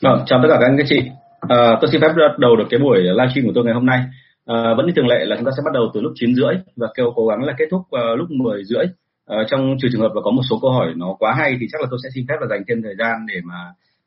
Vâng, chào tất cả các anh các chị. À, tôi xin phép bắt đầu được cái buổi livestream của tôi ngày hôm nay. À, vẫn như thường lệ là chúng ta sẽ bắt đầu từ lúc 9 rưỡi và kêu cố gắng là kết thúc uh, lúc 10 rưỡi. À, trong trừ trường hợp là có một số câu hỏi nó quá hay thì chắc là tôi sẽ xin phép là dành thêm thời gian để mà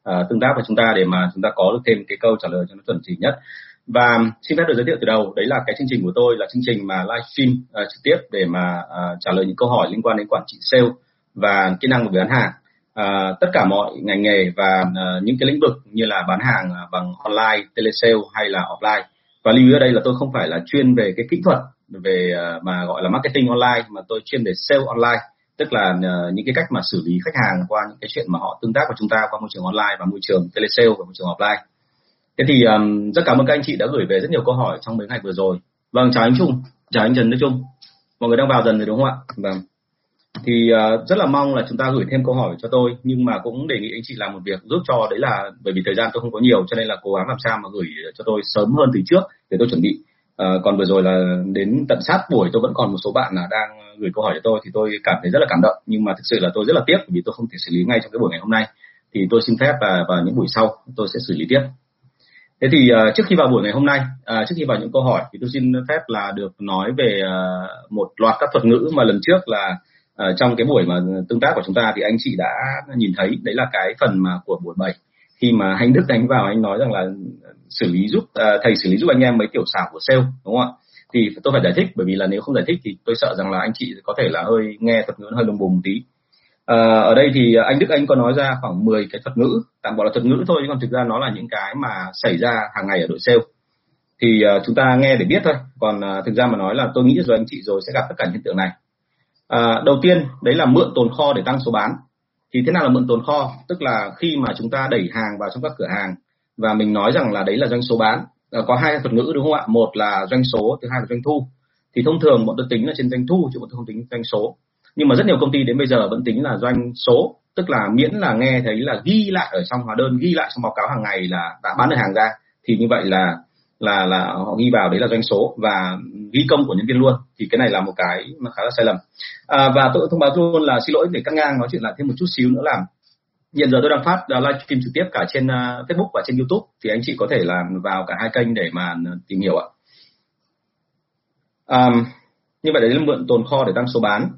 uh, tương tác với chúng ta để mà chúng ta có được thêm cái câu trả lời cho nó chuẩn chỉ nhất. Và xin phép được giới thiệu từ đầu, đấy là cái chương trình của tôi là chương trình mà livestream uh, trực tiếp để mà uh, trả lời những câu hỏi liên quan đến quản trị sale và kỹ năng của bán hàng à, tất cả mọi ngành nghề và à, những cái lĩnh vực như là bán hàng à, bằng online, telesale hay là offline. Và lưu ý ở đây là tôi không phải là chuyên về cái kỹ thuật về à, mà gọi là marketing online mà tôi chuyên về sale online, tức là à, những cái cách mà xử lý khách hàng qua những cái chuyện mà họ tương tác với chúng ta qua môi trường online và môi trường telesale và môi trường offline. Thế thì um, rất cảm ơn các anh chị đã gửi về rất nhiều câu hỏi trong mấy ngày vừa rồi. Vâng, chào anh Trung, chào anh Trần Đức Trung. Mọi người đang vào dần rồi đúng không ạ? Vâng thì uh, rất là mong là chúng ta gửi thêm câu hỏi cho tôi nhưng mà cũng đề nghị anh chị làm một việc giúp cho đấy là bởi vì thời gian tôi không có nhiều cho nên là cố gắng làm sao mà gửi cho tôi sớm hơn từ trước để tôi chuẩn bị. Uh, còn vừa rồi là đến tận sát buổi tôi vẫn còn một số bạn là đang gửi câu hỏi cho tôi thì tôi cảm thấy rất là cảm động nhưng mà thực sự là tôi rất là tiếc vì tôi không thể xử lý ngay trong cái buổi ngày hôm nay. Thì tôi xin phép và vào những buổi sau tôi sẽ xử lý tiếp. Thế thì uh, trước khi vào buổi ngày hôm nay uh, trước khi vào những câu hỏi thì tôi xin phép là được nói về uh, một loạt các thuật ngữ mà lần trước là uh, trong cái buổi mà tương tác của chúng ta thì anh chị đã nhìn thấy đấy là cái phần mà của buổi 7 khi mà anh Đức đánh vào anh nói rằng là ờ, xử lý giúp uh, thầy xử lý giúp anh em mấy tiểu xảo của sale đúng không ạ? Thì tôi phải giải thích bởi vì là nếu không giải thích thì tôi sợ rằng là anh chị có thể là hơi nghe thuật ngữ hơi lùng bùng một tí. À, ở đây thì anh Đức anh có nói ra khoảng 10 cái thuật ngữ tạm gọi là thuật ngữ thôi còn thực ra nó là những cái mà xảy ra hàng ngày ở đội sale. Thì uh, chúng ta nghe để biết thôi. Còn uh, thực ra mà nói là tôi nghĩ rồi anh chị rồi sẽ gặp tất cả hiện tượng này. À, đầu tiên đấy là mượn tồn kho để tăng số bán. Thì thế nào là mượn tồn kho? Tức là khi mà chúng ta đẩy hàng vào trong các cửa hàng và mình nói rằng là đấy là doanh số bán. À, có hai thuật ngữ đúng không ạ? Một là doanh số, thứ hai là doanh thu. Thì thông thường bọn tôi tính là trên doanh thu chứ bọn tôi không tính doanh số. Nhưng mà rất nhiều công ty đến bây giờ vẫn tính là doanh số, tức là miễn là nghe thấy là ghi lại ở trong hóa đơn, ghi lại trong báo cáo hàng ngày là đã bán được hàng ra thì như vậy là là là họ ghi vào đấy là doanh số và ghi công của nhân viên luôn. Thì cái này là một cái mà khá là sai lầm. À, và tôi thông báo luôn là xin lỗi để cắt ngang nói chuyện lại thêm một chút xíu nữa là hiện giờ tôi đang phát uh, livestream trực tiếp cả trên uh, Facebook và trên YouTube. Thì anh chị có thể là vào cả hai kênh để mà uh, tìm hiểu ạ. Um, như vậy đấy là mượn tồn kho để tăng số bán.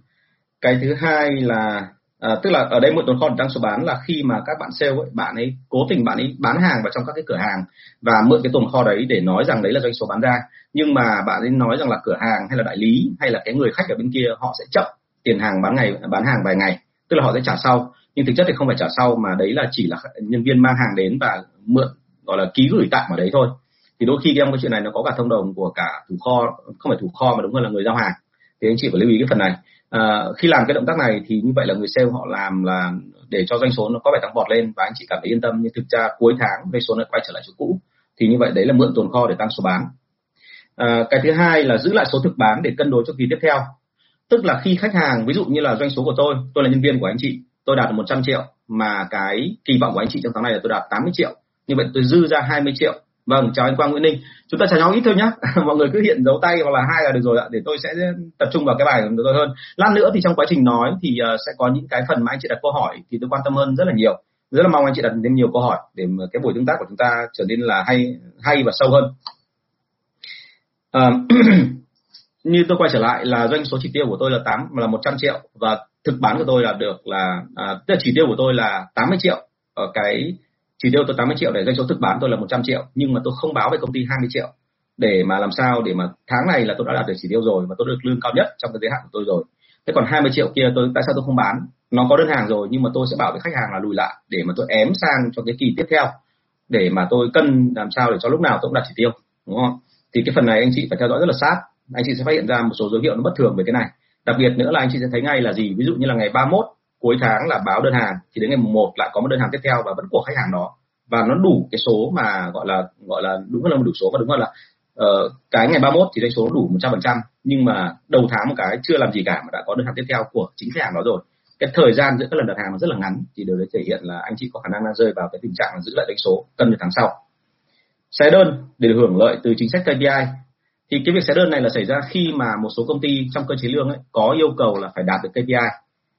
Cái thứ hai là À, tức là ở đây một tồn kho tăng số bán là khi mà các bạn sale ấy, bạn ấy cố tình bạn ấy bán hàng vào trong các cái cửa hàng và mượn cái tồn kho đấy để nói rằng đấy là doanh số bán ra. Nhưng mà bạn ấy nói rằng là cửa hàng hay là đại lý hay là cái người khách ở bên kia họ sẽ chậm tiền hàng bán ngày bán hàng vài ngày tức là họ sẽ trả sau. Nhưng thực chất thì không phải trả sau mà đấy là chỉ là nhân viên mang hàng đến và mượn gọi là ký gửi tạm ở đấy thôi. Thì đôi khi em cái chuyện này nó có cả thông đồng của cả thủ kho không phải thủ kho mà đúng hơn là người giao hàng. Thì anh chị phải lưu ý cái phần này à, khi làm cái động tác này thì như vậy là người sale họ làm là để cho doanh số nó có vẻ tăng vọt lên và anh chị cảm thấy yên tâm. Nhưng thực ra cuối tháng doanh số nó quay trở lại chỗ cũ thì như vậy đấy là mượn tồn kho để tăng số bán. À, cái thứ hai là giữ lại số thực bán để cân đối cho kỳ tiếp theo. Tức là khi khách hàng ví dụ như là doanh số của tôi tôi là nhân viên của anh chị tôi đạt được 100 triệu mà cái kỳ vọng của anh chị trong tháng này là tôi đạt 80 triệu. Như vậy tôi dư ra 20 triệu Vâng, chào anh Quang Nguyễn Ninh. Chúng ta chào nhau ít thôi nhá. Mọi người cứ hiện dấu tay hoặc là hai là được rồi ạ, để tôi sẽ tập trung vào cái bài của tôi hơn. Lát nữa thì trong quá trình nói thì ờ, sẽ có những cái phần mà anh chị đặt câu hỏi thì tôi quan tâm hơn rất là nhiều. Rất là mong anh chị đặt thêm nhiều câu hỏi để mà cái buổi tương tác của chúng ta trở nên là hay hay và sâu hơn. à, như tôi quay trở lại là doanh số chỉ tiêu của tôi là 8 là 100 triệu và thực bán của tôi là được là à, tức là chỉ tiêu của tôi là 80 triệu ở cái chỉ tiêu tôi 80 triệu để doanh số thực bán tôi là 100 triệu, nhưng mà tôi không báo về công ty 20 triệu. Để mà làm sao để mà tháng này là tôi đã đạt được chỉ tiêu rồi và tôi được lương cao nhất trong cái giới hạn của tôi rồi. Thế còn 20 triệu kia tôi, tại sao tôi không bán? Nó có đơn hàng rồi, nhưng mà tôi sẽ bảo với khách hàng là lùi lại để mà tôi ém sang cho cái kỳ tiếp theo. Để mà tôi cân làm sao để cho lúc nào tôi cũng đạt chỉ tiêu, đúng không? Thì cái phần này anh chị phải theo dõi rất là sát. Anh chị sẽ phát hiện ra một số dấu hiệu nó bất thường về cái này. Đặc biệt nữa là anh chị sẽ thấy ngay là gì? Ví dụ như là ngày 31 cuối tháng là báo đơn hàng thì đến ngày mùng 1 lại có một đơn hàng tiếp theo và vẫn của khách hàng đó. Và nó đủ cái số mà gọi là gọi là đúng là một đủ số và đúng là uh, cái ngày 31 thì doanh số đủ 100% nhưng mà đầu tháng một cái chưa làm gì cả mà đã có đơn hàng tiếp theo của chính khách hàng đó rồi. Cái thời gian giữa các lần đặt hàng nó rất là ngắn thì điều đấy thể hiện là anh chị có khả năng đang rơi vào cái tình trạng là giữ lại doanh số cân được tháng sau. Xé đơn để được hưởng lợi từ chính sách KPI thì cái việc xé đơn này là xảy ra khi mà một số công ty trong cơ chế lương ấy có yêu cầu là phải đạt được KPI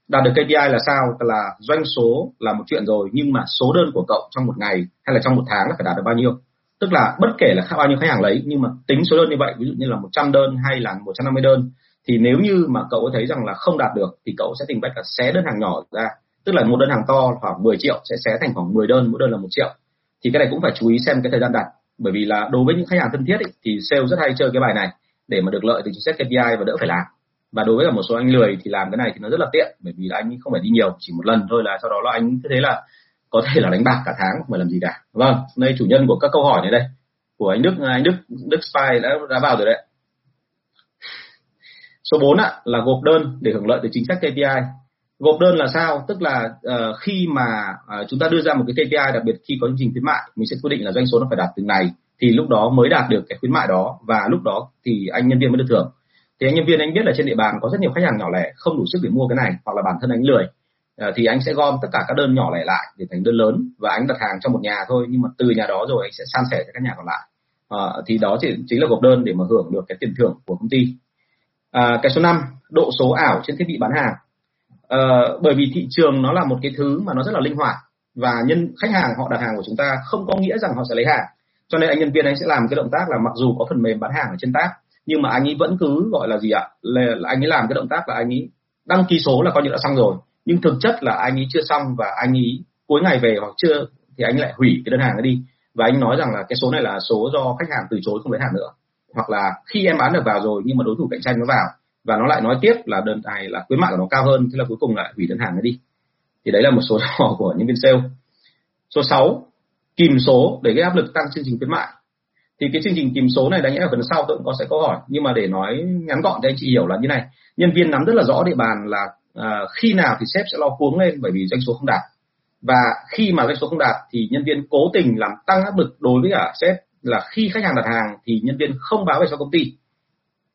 đạt được KPI là sao? Là doanh số là một chuyện rồi nhưng mà số đơn của cậu trong một ngày hay là trong một tháng là phải đạt được bao nhiêu? Tức là bất kể là bao nhiêu khách hàng lấy nhưng mà tính số đơn như vậy ví dụ như là 100 đơn hay là 150 đơn thì nếu như mà cậu thấy rằng là không đạt được thì cậu sẽ tìm cách là xé đơn hàng nhỏ ra. Tức là một đơn hàng to khoảng 10 triệu sẽ xé thành khoảng 10 đơn mỗi đơn là một triệu. Thì cái này cũng phải chú ý xem cái thời gian đặt. Bởi vì là đối với những khách hàng thân thiết ý, thì sale rất hay chơi cái bài này để mà được lợi từ chính sách KPI và đỡ phải làm và đối với một số anh lười thì làm cái này thì nó rất là tiện bởi vì là anh không phải đi nhiều chỉ một lần thôi là sau đó là anh cứ thế là có thể là đánh bạc cả tháng không phải làm gì cả. Vâng đây chủ nhân của các câu hỏi này đây của anh Đức anh Đức Đức Spy đã đã vào rồi đấy. Số 4 ạ là gộp đơn để hưởng lợi từ chính sách KPI gộp đơn là sao? Tức là uh, khi mà uh, chúng ta đưa ra một cái KPI đặc biệt khi có chương trình khuyến mại mình sẽ quyết định là doanh số nó phải đạt từng này thì lúc đó mới đạt được cái khuyến mại đó và lúc đó thì anh nhân viên mới được thưởng thì anh nhân viên anh biết là trên địa bàn có rất nhiều khách hàng nhỏ lẻ không đủ sức để mua cái này hoặc là bản thân anh lười. Ờ, thì anh sẽ gom tất cả các đơn nhỏ lẻ lại để thành đơn lớn và anh đặt hàng cho một nhà thôi nhưng mà từ nhà đó rồi anh sẽ san sẻ cho các nhà còn lại. À, thì đó chỉ, chính là gộp đơn để mà hưởng được cái tiền thưởng của công ty. À, cái số 5 độ số ảo trên thiết bị bán hàng. À, bởi vì thị trường nó là một cái thứ mà nó rất là linh hoạt và nhân khách hàng họ đặt hàng của chúng ta không có nghĩa rằng họ sẽ lấy hàng. Cho nên anh nhân viên anh sẽ làm cái động tác là mặc dù có phần mềm bán hàng ở trên tab nhưng mà anh ấy vẫn cứ gọi là gì ạ? Là, là anh ấy làm cái động tác là anh ấy đăng ký số là coi như đã xong rồi. Nhưng thực chất là anh ấy chưa xong và anh ấy cuối ngày về hoặc chưa thì anh lại hủy cái đơn hàng ấy đi. Và anh nói rằng là cái số này là số do khách hàng từ chối không lấy hàng nữa. Hoặc là khi em bán được vào rồi nhưng mà đối thủ cạnh tranh nó vào và nó lại nói tiếp là đơn này là khuyến mại của nó cao hơn thế là cuối cùng lại hủy đơn hàng ấy đi. Thì đấy là một số trò của nhân viên sale. Số 6 kìm số để gây áp lực tăng chương trình khuyến mại thì cái chương trình tìm số này đáng nhẽ ở phần sau tôi cũng có sẽ câu hỏi. Nhưng mà để nói ngắn gọn cho anh chị hiểu là như này. Nhân viên nắm rất là rõ địa bàn là à, khi nào thì sếp sẽ lo cuống lên bởi vì doanh số không đạt. Và khi mà doanh số không đạt thì nhân viên cố tình làm tăng áp lực đối với cả sếp là khi khách hàng đặt hàng thì nhân viên không báo về cho công ty.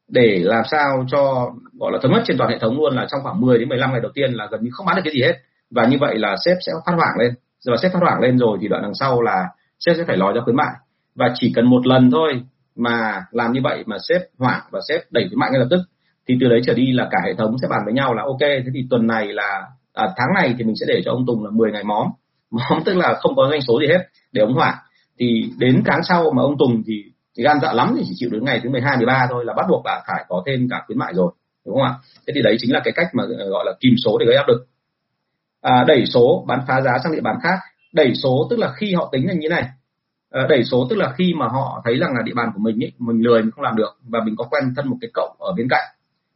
Để làm sao cho gọi là thống nhất trên toàn hệ thống luôn là trong khoảng 10 đến 15 ngày đầu tiên là gần như không bán được cái gì hết. Và như vậy là sếp sẽ phát hoảng lên. Và sếp phát hoảng lên rồi thì đoạn đằng sau là sếp sẽ phải lo cho khuyến mại và chỉ cần một lần thôi mà làm như vậy mà sếp hoảng và sếp đẩy khuyến mại ngay lập tức thì từ đấy trở đi là cả hệ thống sẽ bàn với nhau là ok thế thì tuần này là à, tháng này thì mình sẽ để cho ông Tùng là 10 ngày móm. Móm tức là không có doanh số gì hết để ông hoảng. Thì đến tháng sau mà ông Tùng thì thì gan dạ lắm thì chỉ chịu đến ngày thứ 12 13 thôi là bắt buộc là phải có thêm cả khuyến mại rồi đúng không ạ? Thế thì đấy chính là cái cách mà ờ, gọi là kìm số để gây áp lực. À, đẩy số bán phá giá sang địa bàn khác. Đẩy số tức là khi họ tính là như này. Ờ, đẩy số tức là khi mà họ thấy rằng là địa bàn của mình ấy, mình lười mình không làm được và mình có quen thân một cái cậu ở bên cạnh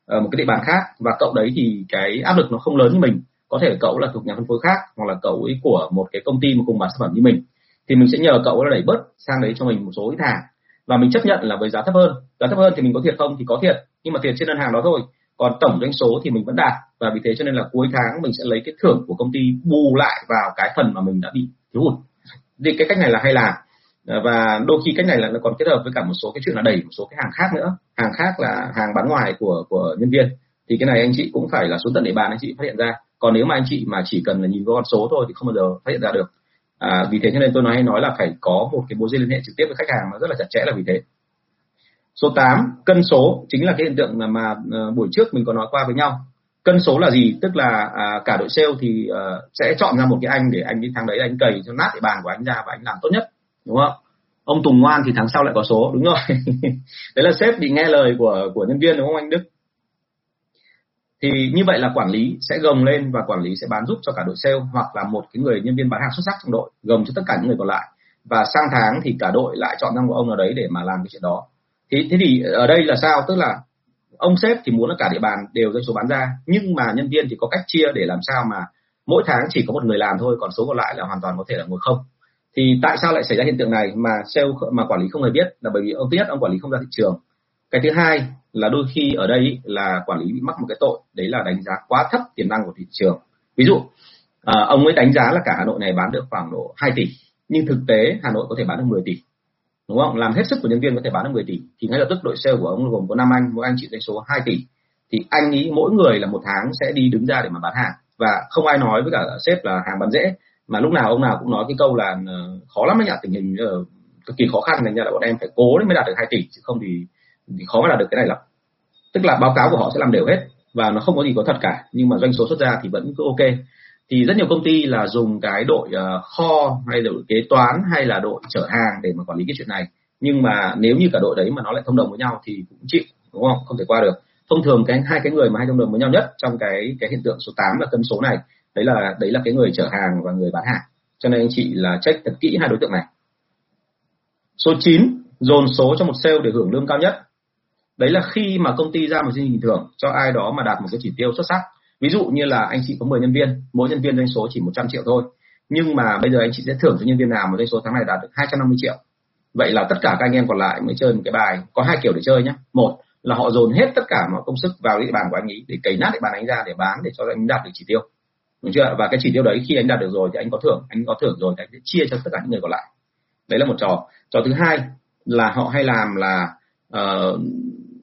ờ, một cái địa bàn khác và cậu đấy thì cái áp lực nó không lớn như mình. Có thể cậu là thuộc nhà phân phối khác hoặc là cậu ấy của một cái công ty mà cùng bán sản phẩm như mình. Thì mình sẽ nhờ cậu là đẩy bớt sang đấy cho mình một số ít hàng và mình chấp nhận là với giá thấp hơn. Giá thấp hơn thì mình có thiệt không thì có thiệt nhưng mà thiệt trên đơn hàng đó thôi. Còn tổng doanh số thì mình vẫn đạt và vì thế cho nên là cuối tháng mình sẽ lấy cái thưởng của công ty bù lại vào cái phần mà mình đã bị thiếu hụt. Thì cái cách này là hay làm. Ờ, và đôi khi cách này là nó còn kết hợp với cả một số cái chuyện là đẩy một số cái hàng khác nữa. Hàng khác là hàng bán ngoài của của nhân viên. Thì cái này anh chị cũng phải là xuống tận địa bàn anh chị phát hiện ra. Còn nếu mà anh chị mà chỉ cần là nhìn con số thôi thì không bao giờ phát hiện ra được. À, vì thế cho nên tôi nói hay nói là phải có một cái mối dây liên hệ trực tiếp với khách hàng nó rất là chặt chẽ là vì thế. Số 8 cân số chính là cái hiện tượng mà, mà ờ, buổi trước mình có nói qua với nhau. Cân số là gì? Tức là à, cả đội sale thì à, sẽ chọn ra một cái anh để anh đi thang đấy anh cày cho nát địa bàn của anh ra và anh làm tốt nhất đúng không? Ông Tùng ngoan thì tháng sau lại có số, đúng rồi. Đấy là sếp bị nghe lời của của nhân viên, đúng không anh Đức? Thì như vậy là quản lý sẽ gồng lên và quản lý sẽ bán giúp cho cả đội sale hoặc là một cái người nhân viên bán hàng xuất sắc trong đội, gồng cho tất cả những người còn lại. Và sang tháng thì cả đội lại chọn ra một ông nào đấy để mà làm cái chuyện đó. Thì, thế thì ở đây là sao? Tức là ông sếp thì muốn là cả địa bàn đều doanh số bán ra, nhưng mà nhân viên thì có cách chia để làm sao mà mỗi tháng chỉ có một người làm thôi, còn số còn lại là hoàn toàn có thể là ngồi không thì tại sao lại xảy ra hiện tượng này mà sale mà quản lý không hề biết? Là bởi vì ông thứ nhất ông quản lý không ra thị trường. Cái thứ hai là đôi khi ở đây là quản lý bị mắc một cái tội đấy là đánh giá quá thấp tiềm năng của thị trường. Ví dụ à, ông ấy đánh giá là cả Hà Nội này bán được khoảng độ 2 tỷ nhưng thực tế Hà Nội có thể bán được 10 tỷ đúng không? Làm hết sức của nhân viên có thể bán được 10 tỷ thì ngay lập tức đội sale của ông gồm có năm anh mỗi anh chịu doanh số 2 tỷ. Thì anh ý mỗi người là một tháng sẽ đi đứng ra để mà bán hàng. Và không ai nói với cả sếp là hàng bán dễ mà lúc nào ông nào cũng nói cái câu là ờ, khó lắm đấy ạ tình hình uh, cực kỳ khó khăn thành ra là bọn em phải cố mới đạt được 2 tỷ chứ không thì, thì khó mà đạt được cái này lắm. Tức là báo cáo của họ sẽ làm đều hết và nó không có gì có thật cả nhưng mà doanh số xuất ra thì vẫn cứ ok. Thì rất nhiều công ty là dùng cái đội uh, kho hay đội kế toán hay là đội chở hàng để mà quản lý cái chuyện này. Nhưng mà nếu như cả đội đấy mà nó lại thông đồng với nhau thì cũng chịu đúng không? Không thể qua được. Thông thường cái hai cái người mà hay thông đồng với nhau nhất trong cái cái hiện tượng số 8 là cân số này đấy là đấy là cái người chở hàng và người bán hàng. Cho nên anh chị là check thật kỹ hai đối tượng này. Số 9 dồn số cho một sale để hưởng lương cao nhất. Đấy là khi mà công ty ra một chương trình thưởng cho ai đó mà đạt một cái chỉ tiêu xuất sắc. Ví dụ như là anh chị có 10 nhân viên, mỗi nhân viên doanh số chỉ 100 triệu thôi. Nhưng mà bây giờ anh chị sẽ thưởng cho nhân viên nào mà doanh số tháng này đạt được 250 triệu. Vậy là tất cả các anh em còn lại mới chơi một cái bài, có hai kiểu để chơi nhé một là họ dồn hết tất cả mọi công sức vào địa bàn của anh ấy để cày nát địa bàn anh ra để bán, để cho anh đạt được chỉ tiêu đúng chưa? Và cái chỉ tiêu đấy khi anh đạt được rồi thì anh có thưởng anh có thưởng rồi thì anh sẽ chia cho tất cả những người còn lại. Đấy là một trò. Trò thứ hai là họ hay làm là uh,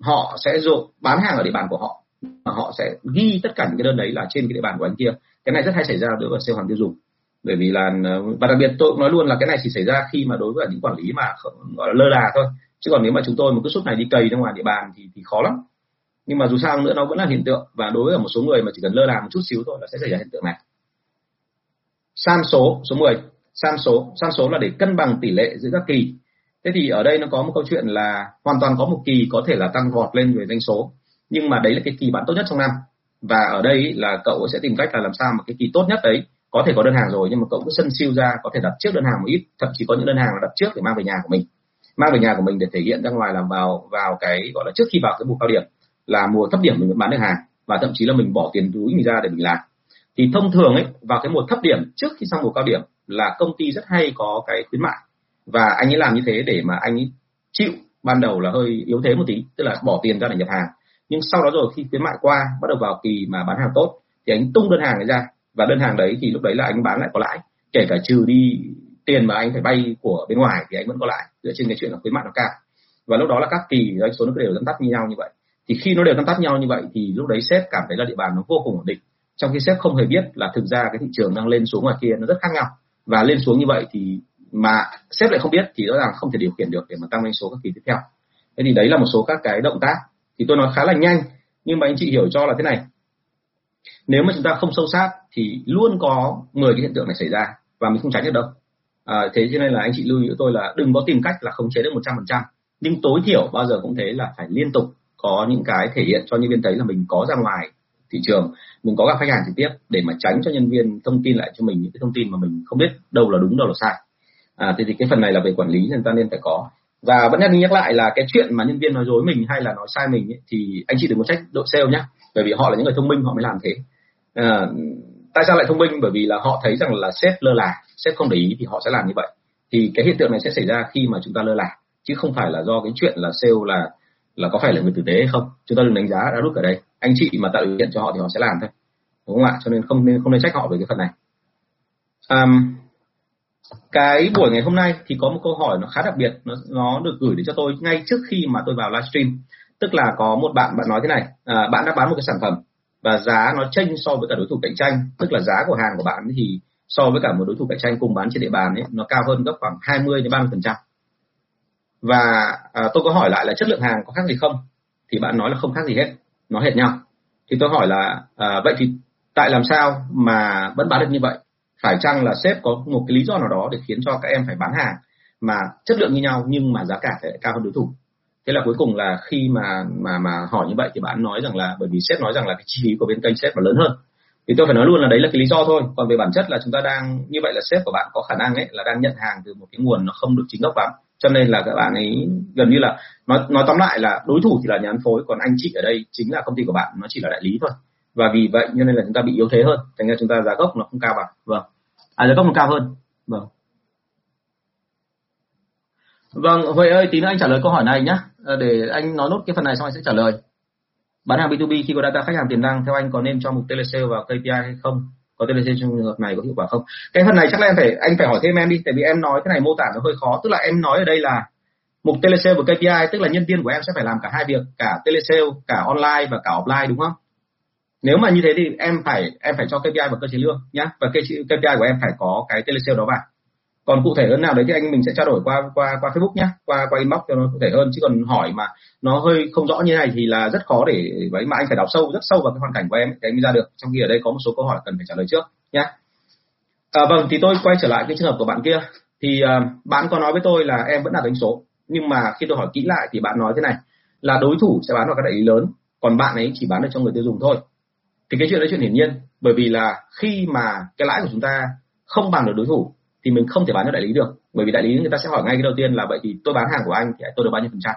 họ sẽ dụ bán hàng ở địa bàn của họ. Họ sẽ ghi tất cả những cái đơn đấy là trên cái địa bàn của anh kia. Cái này rất hay xảy ra đối với sale hàng tiêu dùng. Bởi vì là ờ, và đặc biệt tôi nói luôn là cái này chỉ xảy ra khi mà đối với những quản lý mà gọi là lơ là thôi. Chứ còn nếu mà chúng tôi một cái suốt này đi cày ra ngoài địa bàn thì thì khó lắm nhưng mà dù sao nữa, nó vẫn là hiện tượng. Và đối với một số người mà chỉ cần lơ là một chút xíu thôi là sẽ xảy ra hiện tượng này. San số số 10 san số san số là để cân bằng tỷ lệ giữa các kỳ. Thế thì ở đây nó có một câu chuyện là hoàn toàn có một kỳ có thể là tăng vọt lên về doanh số. Nhưng mà đấy là cái kỳ bạn tốt nhất trong năm. Và ở đây là cậu sẽ tìm cách là làm sao mà cái kỳ tốt nhất đấy có thể có đơn hàng rồi, nhưng mà cậu cứ sân siêu ra, có thể đặt trước đơn hàng một ít. Thậm chí có những đơn hàng là đặt trước để mang về nhà của mình. Mang về nhà của mình để thể hiện ra ngoài là vào vào cái, gọi là trước khi vào cái mùa cao điểm là mùa thấp điểm mình bán được hàng và thậm chí là mình bỏ tiền túi mình ra để mình làm. Thì thông thường ấy, vào cái mùa thấp điểm trước khi sang mùa cao điểm là công ty rất hay có cái khuyến mại. Và anh ấy làm như thế để mà anh ấy chịu ban đầu là hơi yếu thế một tí, tức là bỏ tiền ra để nhập hàng. Nhưng sau đó rồi khi khuyến mại qua, bắt đầu vào kỳ mà bán hàng tốt, thì anh tung đơn hàng ấy ra. Và đơn hàng đấy thì lúc đấy là anh bán lại có lãi. Kể cả trừ đi tiền mà anh phải bay của bên ngoài thì anh vẫn có lãi, dựa trên cái chuyện là khuyến mại nó cao. Và lúc đó là các kỳ doanh số nó đều dẫn tắt như nhau như vậy thì khi nó đều dẫn tác nhau như vậy thì lúc đấy sếp cảm thấy là địa bàn nó vô cùng ổn định. Trong khi sếp không hề biết là thực ra cái thị trường đang lên xuống ngoài kia nó rất khác nhau. Và lên xuống như vậy thì mà sếp lại không biết thì rõ ràng không thể điều khiển được để mà tăng doanh số các kỳ tiếp theo. Thế thì đấy là một số các cái động tác. Thì tôi nói khá là nhanh nhưng mà anh chị hiểu cho là thế này. Nếu mà chúng ta không sâu sát thì luôn có 10 cái hiện tượng này xảy ra và mình không tránh được đâu. À, thế cho nên là anh chị lưu ý tôi là đừng có tìm cách là khống chế được 100% nhưng tối thiểu bao giờ cũng thế là phải liên tục có những cái thể hiện cho nhân viên thấy là mình có ra ngoài thị trường mình có gặp khách hàng trực tiếp để mà tránh cho nhân viên thông tin lại cho mình những cái thông tin mà mình không biết đâu là đúng đâu là sai. À, thì, thì cái phần này là về quản lý nên ta nên phải có. Và vẫn nhắc đi nhắc lại là cái chuyện mà nhân viên nói dối mình hay là nói sai mình ấy, thì anh chị đừng có trách đội sale nhé bởi vì họ là những người thông minh họ mới làm thế. À, tại sao lại thông minh? Bởi vì là họ thấy rằng là sếp lơ là sếp không để ý thì họ sẽ làm như vậy. Thì cái hiện tượng này sẽ xảy ra khi mà chúng ta lơ là chứ không phải là do cái chuyện là sale là là có phải là người tử tế hay không? Chúng ta đừng đánh giá đã rút ở đây. Anh chị mà tạo điều kiện cho họ thì họ sẽ làm thôi. Đúng không ạ? Cho nên không nên không nên trách họ về cái phần này. Um, cái buổi ngày hôm nay thì có một câu hỏi nó khá đặc biệt. Nó nó được gửi đến cho tôi ngay trước khi mà tôi vào livestream. Tức là có một bạn bạn nói thế này. À, bạn đã bán một cái sản phẩm và giá nó chênh so với cả đối thủ cạnh tranh. Tức là giá của hàng của bạn thì so với cả một đối thủ cạnh tranh cùng bán trên địa bàn ấy nó cao hơn gấp khoảng 20 đến 30 phần trăm và à, tôi có hỏi lại là chất lượng hàng có khác gì không? Thì bạn nói là không khác gì hết nó hệt nhau. Thì tôi hỏi là à, vậy thì tại làm sao mà vẫn bán được như vậy? Phải chăng là sếp có một cái lý do nào đó để khiến cho các em phải bán hàng mà chất lượng như nhau nhưng mà giá cả lại cao hơn đối thủ? Thế là cuối cùng là khi mà mà mà hỏi như vậy thì bạn nói rằng là bởi vì sếp nói rằng là cái chi phí của bên kênh sếp là lớn hơn. Thì tôi phải nói luôn là đấy là cái lý do thôi. Còn về bản chất là chúng ta đang như vậy là sếp của bạn có khả năng ấy là đang nhận hàng từ một cái nguồn nó không được chính gốc lắm cho nên là các bạn ấy gần như là nói nói tóm lại là đối thủ thì là nhà phân phối, còn anh chị ở đây chính là công ty của bạn, nó chỉ là đại lý thôi. Và vì vậy cho nên là chúng ta bị yếu thế hơn. Thành ra chúng ta giá gốc nó không cao bằng. Vâng. À giá gốc nó cao hơn. Vâng. Vâng huệ ơi, tí nữa anh trả lời câu hỏi này nhá. À, để anh nói nốt cái phần này xong anh sẽ trả lời. Bán hàng B2B khi có data khách hàng tiềm năng, theo anh có nên cho mục telesale vào KPI hay không? Có telesale trong trường hợp này có hiệu quả không? Cái phần này chắc là em phải, anh phải hỏi thêm em đi, tại vì em nói cái này mô tả nó hơi khó. Tức là em nói ở đây là mục telesale và KPI tức là nhân viên của em sẽ phải làm cả hai việc, cả telesale, cả online và cả offline, đúng không? Nếu mà như thế thì em phải em phải cho KPI vào cơ chế lương nhá. Và KPI của em phải có cái telesale đó vào còn cụ thể hơn nào đấy thì anh mình sẽ trao đổi qua qua qua Facebook nhé qua qua inbox cho nó cụ thể hơn. Chứ còn hỏi mà nó hơi không rõ như này thì là rất khó để vậy mà anh phải đọc sâu rất sâu vào cái hoàn cảnh của em thì anh mới ra được. Trong khi ở đây có một số câu hỏi cần phải trả lời trước nhé à, vâng thì tôi quay trở lại cái trường hợp của bạn kia. Thì uh, bạn có nói với tôi là em vẫn đạt đánh số nhưng mà khi tôi hỏi kỹ lại thì bạn nói thế này là đối thủ sẽ bán vào các đại lý lớn còn bạn ấy chỉ bán được cho người tiêu dùng thôi. Thì cái chuyện đấy chuyện hiển nhiên bởi vì là khi mà cái lãi của chúng ta không bằng được đối thủ thì mình không thể bán cho đại lý được, bởi vì đại lý người ta sẽ hỏi ngay cái đầu tiên là, vậy thì tôi bán hàng của anh thì tôi được bao nhiêu phần trăm?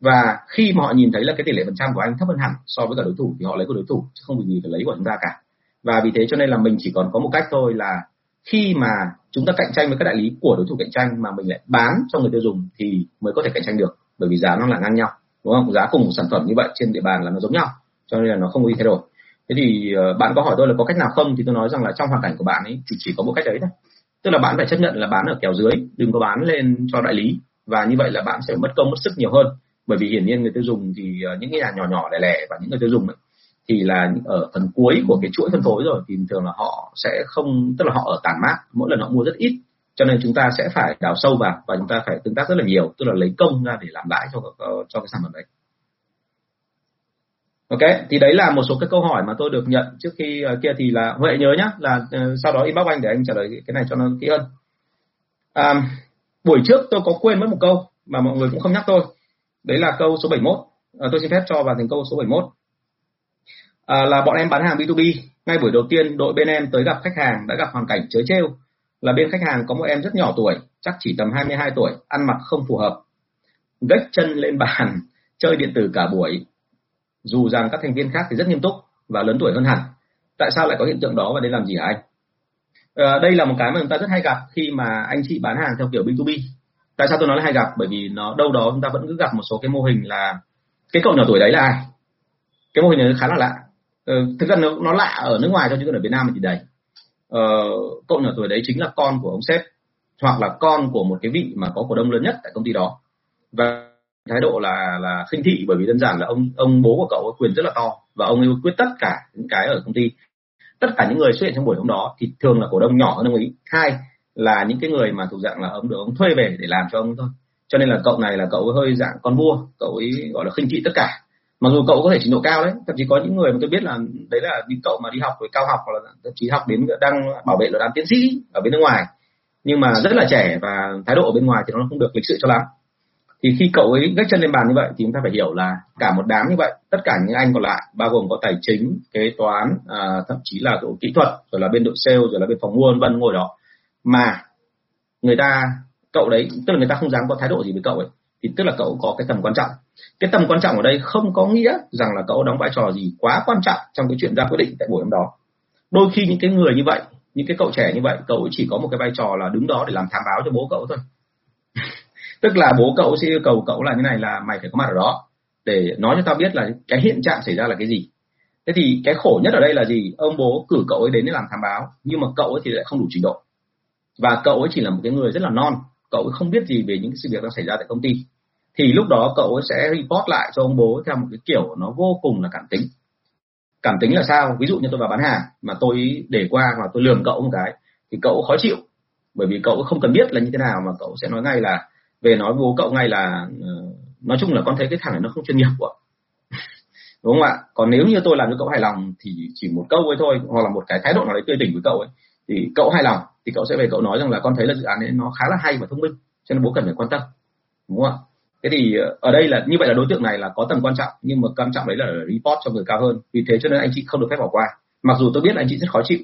Và khi mà họ nhìn thấy là cái tỷ lệ phần trăm của anh thấp hơn hẳn so với cả đối thủ thì họ lấy của đối thủ, chứ không vì gì phải lấy của chúng ta cả. Và vì thế cho nên là mình chỉ còn có một cách thôi là khi mà chúng ta cạnh tranh với các đại lý của đối thủ cạnh tranh mà mình lại bán cho người tiêu dùng thì mới có thể cạnh tranh được, bởi vì giá nó là ngang nhau, đúng không? Giá cùng một sản phẩm như vậy trên địa bàn là nó giống nhau, cho nên là nó không có gì thay đổi. Thế thì ờ, bạn có hỏi tôi là có cách nào không? Thì tôi nói rằng là trong hoàn cảnh của bạn ấy thì chỉ có một cách đấy thôi tức là bạn phải chấp nhận là bán ở kèo dưới đừng có bán lên cho đại lý. Và như vậy là bạn sẽ mất công mất sức nhiều hơn. Bởi vì hiển nhiên người tiêu dùng thì ờ, những cái nhà nhỏ nhỏ lẻ lẻ và những người tiêu dùng ấy, thì là ở phần cuối của cái chuỗi phân phối rồi thì thường là họ sẽ không tức là họ ở tàn mát mỗi lần họ mua rất ít. Cho nên chúng ta sẽ phải đào sâu vào và chúng ta phải tương tác rất là nhiều tức là lấy công ra để làm lãi cho cho cái sản phẩm đấy. Ok, thì đấy là một số các câu hỏi mà tôi được nhận trước khi uh, kia thì là Huệ nhớ nhá là uh, sau đó inbox anh để anh trả lời cái này cho nó kỹ hơn. um, buổi trước tôi có quên mất một câu mà mọi người cũng không nhắc tôi. Đấy là câu số 71. À, ờ, tôi xin phép cho vào thành câu số 71. À, là bọn em bán hàng B2B. Ngay buổi đầu tiên đội bên em tới gặp khách hàng đã gặp hoàn cảnh chớ trêu là bên khách hàng có một em rất nhỏ tuổi, chắc chỉ tầm 22 tuổi, ăn mặc không phù hợp. Gách chân lên bàn, chơi điện tử cả buổi, dù rằng các thành viên khác thì rất nghiêm túc và lớn tuổi hơn hẳn tại sao lại có hiện tượng đó và đây làm gì hả anh? À, đây là một cái mà chúng ta rất hay gặp khi mà anh chị bán hàng theo kiểu B2B tại sao tôi nói là hay gặp? Bởi vì nó đâu đó chúng ta vẫn cứ gặp một số cái mô hình là cái cậu nhỏ tuổi đấy là ai? Cái mô hình này khá là lạ. Ừ, thực ra nó, nó lạ ở nước ngoài cho chứ còn ở Việt Nam thì đầy. Ờ, cậu nhỏ tuổi đấy chính là con của ông sếp hoặc là con của một cái vị mà có cổ đông lớn nhất tại công ty đó. Và thái độ là là khinh thị, bởi vì đơn giản là ông ông bố của cậu có quyền rất là to và ông ấy quyết tất cả những cái ở công ty. Tất cả những người xuất hiện trong buổi hôm đó thì thường là cổ đông nhỏ hơn ông ấy. Hai là những cái người mà thuộc dạng là ông được ông thuê về để làm cho ông thôi. Cho nên là cậu này là cậu hơi dạng con vua, cậu ấy gọi là khinh thị tất cả. Mặc dù cậu có thể trình độ cao đấy, thậm chí có những người mà tôi biết là đấy là những cậu mà đi học với cao học hoặc là thậm chí học đến đang bảo vệ luận án tiến sĩ ở bên nước ngoài. Nhưng mà rất là trẻ và thái độ ở bên ngoài thì nó không được lịch sự cho lắm thì khi cậu ấy gác chân lên bàn như vậy thì chúng ta phải hiểu là cả một đám như vậy tất cả những anh còn lại bao gồm có tài chính kế toán à, thậm chí là tổ kỹ thuật rồi là bên đội sale rồi là bên phòng mua vân vân ngồi đó. Mà người ta cậu đấy tức là người ta không dám có thái độ gì với cậu ấy. Thì tức là cậu có cái tầm quan trọng. Cái tầm quan trọng ở đây không có nghĩa rằng là cậu đóng vai trò gì quá quan trọng trong cái chuyện ra quyết định tại buổi hôm đó. Đôi khi những cái người như vậy những cái cậu trẻ như vậy cậu chỉ có một cái vai trò là đứng đó để làm thám báo cho bố cậu thôi tức là bố cậu sẽ yêu cầu cậu là như này là mày phải có mặt ở đó để nói cho tao biết là cái hiện trạng xảy ra là cái gì. Thế thì cái khổ nhất ở đây là gì? Ông bố cử cậu ấy đến để làm thám báo, nhưng mà cậu ấy thì lại không đủ trình độ. Và cậu ấy chỉ là một cái người rất là non, cậu ấy không biết gì về những sự việc đang xảy ra tại công ty. Thì lúc đó cậu ấy sẽ report lại cho ông bố theo một cái kiểu nó vô cùng là cảm tính. Cảm tính là sao? Ví dụ như tôi vào bán hàng mà tôi để qua hoặc tôi lường cậu một cái thì cậu khó chịu. Bởi vì cậu không cần biết là như thế nào mà cậu sẽ nói ngay là về nói bố cậu ngay là ờ, nói chung là con thấy cái thằng này nó không chuyên nghiệp quá. Đúng không ạ? Còn nếu như tôi làm cho cậu hài lòng thì chỉ một câu ấy thôi hoặc là một cái thái độ nào đấy tươi tỉnh với cậu ấy thì cậu hài lòng thì cậu sẽ về cậu nói rằng là con thấy là dự án ấy nó khá là hay và thông minh cho nên bố cần phải quan tâm. Đúng không ạ? Thế thì ờ, ở đây là như vậy là đối tượng này là có tầm quan trọng nhưng mà quan trọng đấy là report cho người cao hơn. Vì thế cho nên anh chị không được phép bỏ qua. Mặc dù tôi biết anh chị rất khó chịu.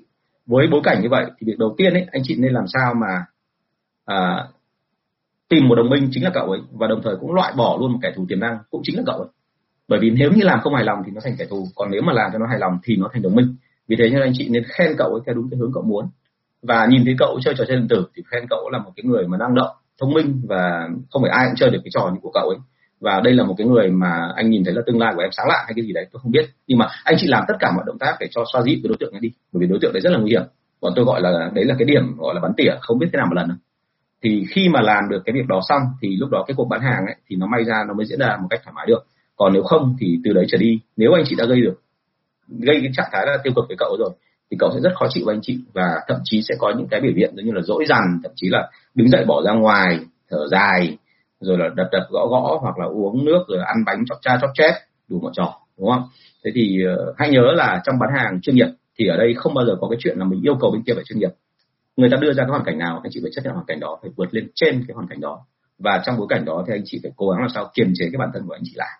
Với bối cảnh như vậy thì việc đầu tiên ấy anh chị nên làm sao mà à, tìm một đồng minh chính là cậu ấy, và đồng thời cũng loại bỏ luôn một kẻ thù tiềm năng cũng chính là cậu ấy. Bởi vì nếu như làm không hài lòng thì nó thành kẻ thù, còn nếu mà làm cho nó hài lòng thì nó thành đồng minh. Vì thế nên anh chị nên khen cậu ấy theo đúng cái hướng cậu muốn. Và nhìn thấy cậu chơi trò chơi điện tử thì khen cậu là một cái người mà năng động, thông minh và không phải ai cũng chơi được cái trò như của cậu ấy. Và đây là một cái người mà anh nhìn thấy là tương lai của em sáng lạ hay cái gì đấy, tôi không biết. Nhưng mà anh chị làm tất cả mọi động tác để cho xoa dịu cái đối tượng này đi, bởi vì đối tượng đấy rất là nguy hiểm. Bọn tôi gọi là, đấy là cái điểm gọi là bắn tỉa, không biết thế nào một lần thì khi mà làm được cái việc đó xong thì lúc đó cái cuộc bán hàng ấy thì nó may ra nó mới diễn ra một cách thoải mái được. Còn nếu không thì từ đấy trở đi nếu anh chị đã gây được gây cái trạng thái là tiêu cực với cậu rồi thì cậu sẽ rất khó chịu với anh chị và thậm chí sẽ có những cái biểu hiện giống như là dỗi dằn thậm chí là đứng dậy bỏ ra ngoài thở dài rồi là đập đập gõ gõ hoặc là uống nước rồi ăn bánh chóc cha chóc chép đủ mọi trò đúng không? Thế thì uh, hãy nhớ là trong bán hàng chuyên nghiệp thì ở đây không bao giờ có cái chuyện là mình yêu cầu bên kia phải chuyên nghiệp người ta đưa ra cái hoàn cảnh nào, anh chị phải chấp nhận hoàn cảnh đó, phải vượt lên trên cái hoàn cảnh đó. Và trong bối cảnh đó thì anh chị phải cố gắng làm sao kiềm chế cái bản thân của anh chị lại.